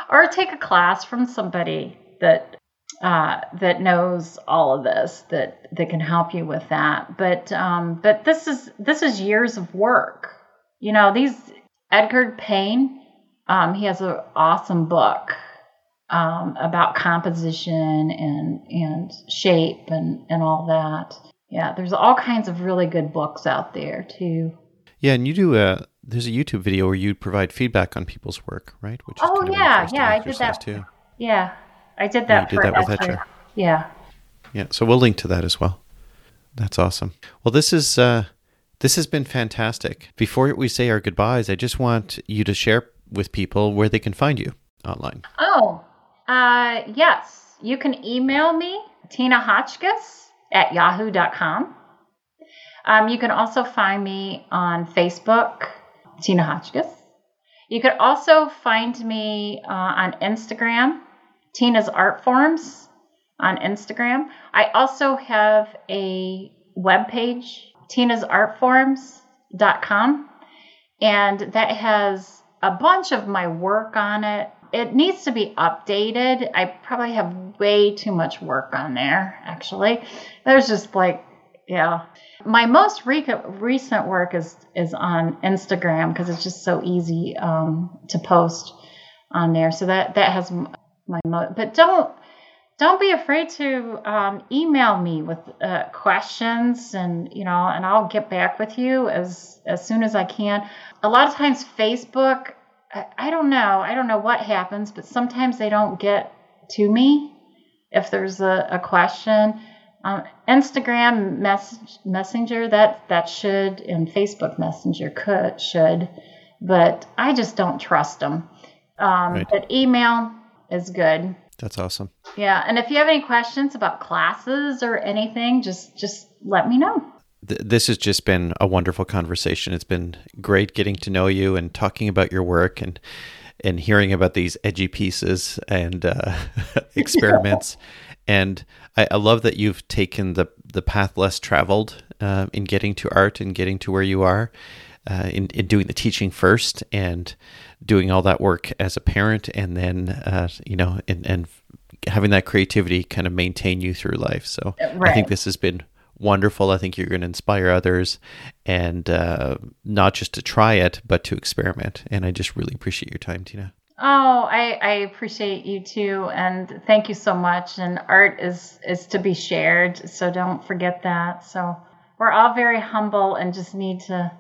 Or take a class from somebody that uh, that knows all of this that that can help you with that. But um, but this is this is years of work. You know these Edgar Payne. Um, he has an awesome book um, about composition and and shape and and all that. Yeah, there's all kinds of really good books out there too. Yeah, and you do a there's a YouTube video where you provide feedback on people's work, right? Which oh yeah, yeah, I did that too. Yeah, I did that. Yeah, did that with Etchr. Yeah. Yeah, so we'll link to that as well. That's awesome. Well, this is uh, this has been fantastic. Before we say our goodbyes, I just want you to share with people where they can find you online. Oh, uh, yes. You can email me, Tina Hotchkiss at yahoo.com. Um, you can also find me on Facebook, Tina Hotchkiss. You can also find me uh, on Instagram, Tina's Art Forms on Instagram. I also have a web page, tinasartforms.com, and that has a bunch of my work on it it needs to be updated. I probably have way too much work on there, actually. There's just like, yeah. My most re- recent work is is on Instagram because it's just so easy um, to post on there. So that that has my mo- but don't don't be afraid to um, email me with uh, questions and you know and I'll get back with you as as soon as I can. A lot of times Facebook I, don't know. I don't know what happens, but sometimes they don't get to me if there's a, a question. Um, Instagram message, Messenger that that should and Facebook Messenger could should, but I just don't trust them. Um, right. But email is good. That's awesome. Yeah, and if you have any questions about classes or anything, just just let me know this has just been a wonderful conversation. It's been great getting to know you and talking about your work and and hearing about these edgy pieces and uh, experiments. and I, I, love that you've taken the the path less traveled uh, in getting to art and getting to where you are. Uh, in, in doing the teaching first and doing all that work as a parent and then uh, you know and, and having that creativity kind of maintain you through life so right. i think this has been wonderful. I think you're going to inspire others, and uh, not just to try it, but to experiment. And I just really appreciate your time, Tina. Oh, I, I appreciate you too, and thank you so much. And art is is to be shared, so don't forget that. So we're all very humble and just need to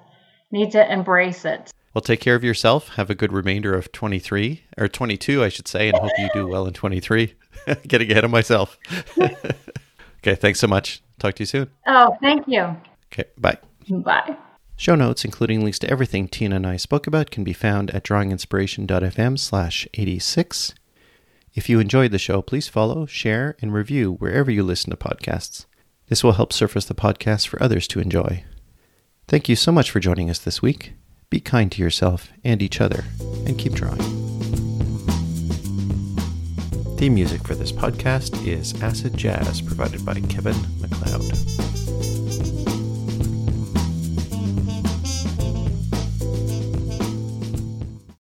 need to embrace it. Well, take care of yourself. Have a good remainder of 23 or 22, I should say, and hope you do well in 23. Getting ahead of myself. okay, thanks so much. Talk to you soon. Oh, thank you. Okay, bye. Bye. Show notes, including links to everything Tina and I spoke about, can be found at drawinginspiration.fm slash 86. If you enjoyed the show, please follow, share, and review wherever you listen to podcasts. This will help surface the podcast for others to enjoy. Thank you so much for joining us this week. Be kind to yourself and each other, and keep drawing. Theme music for this podcast is Acid Jazz, provided by Kevin MacLeod.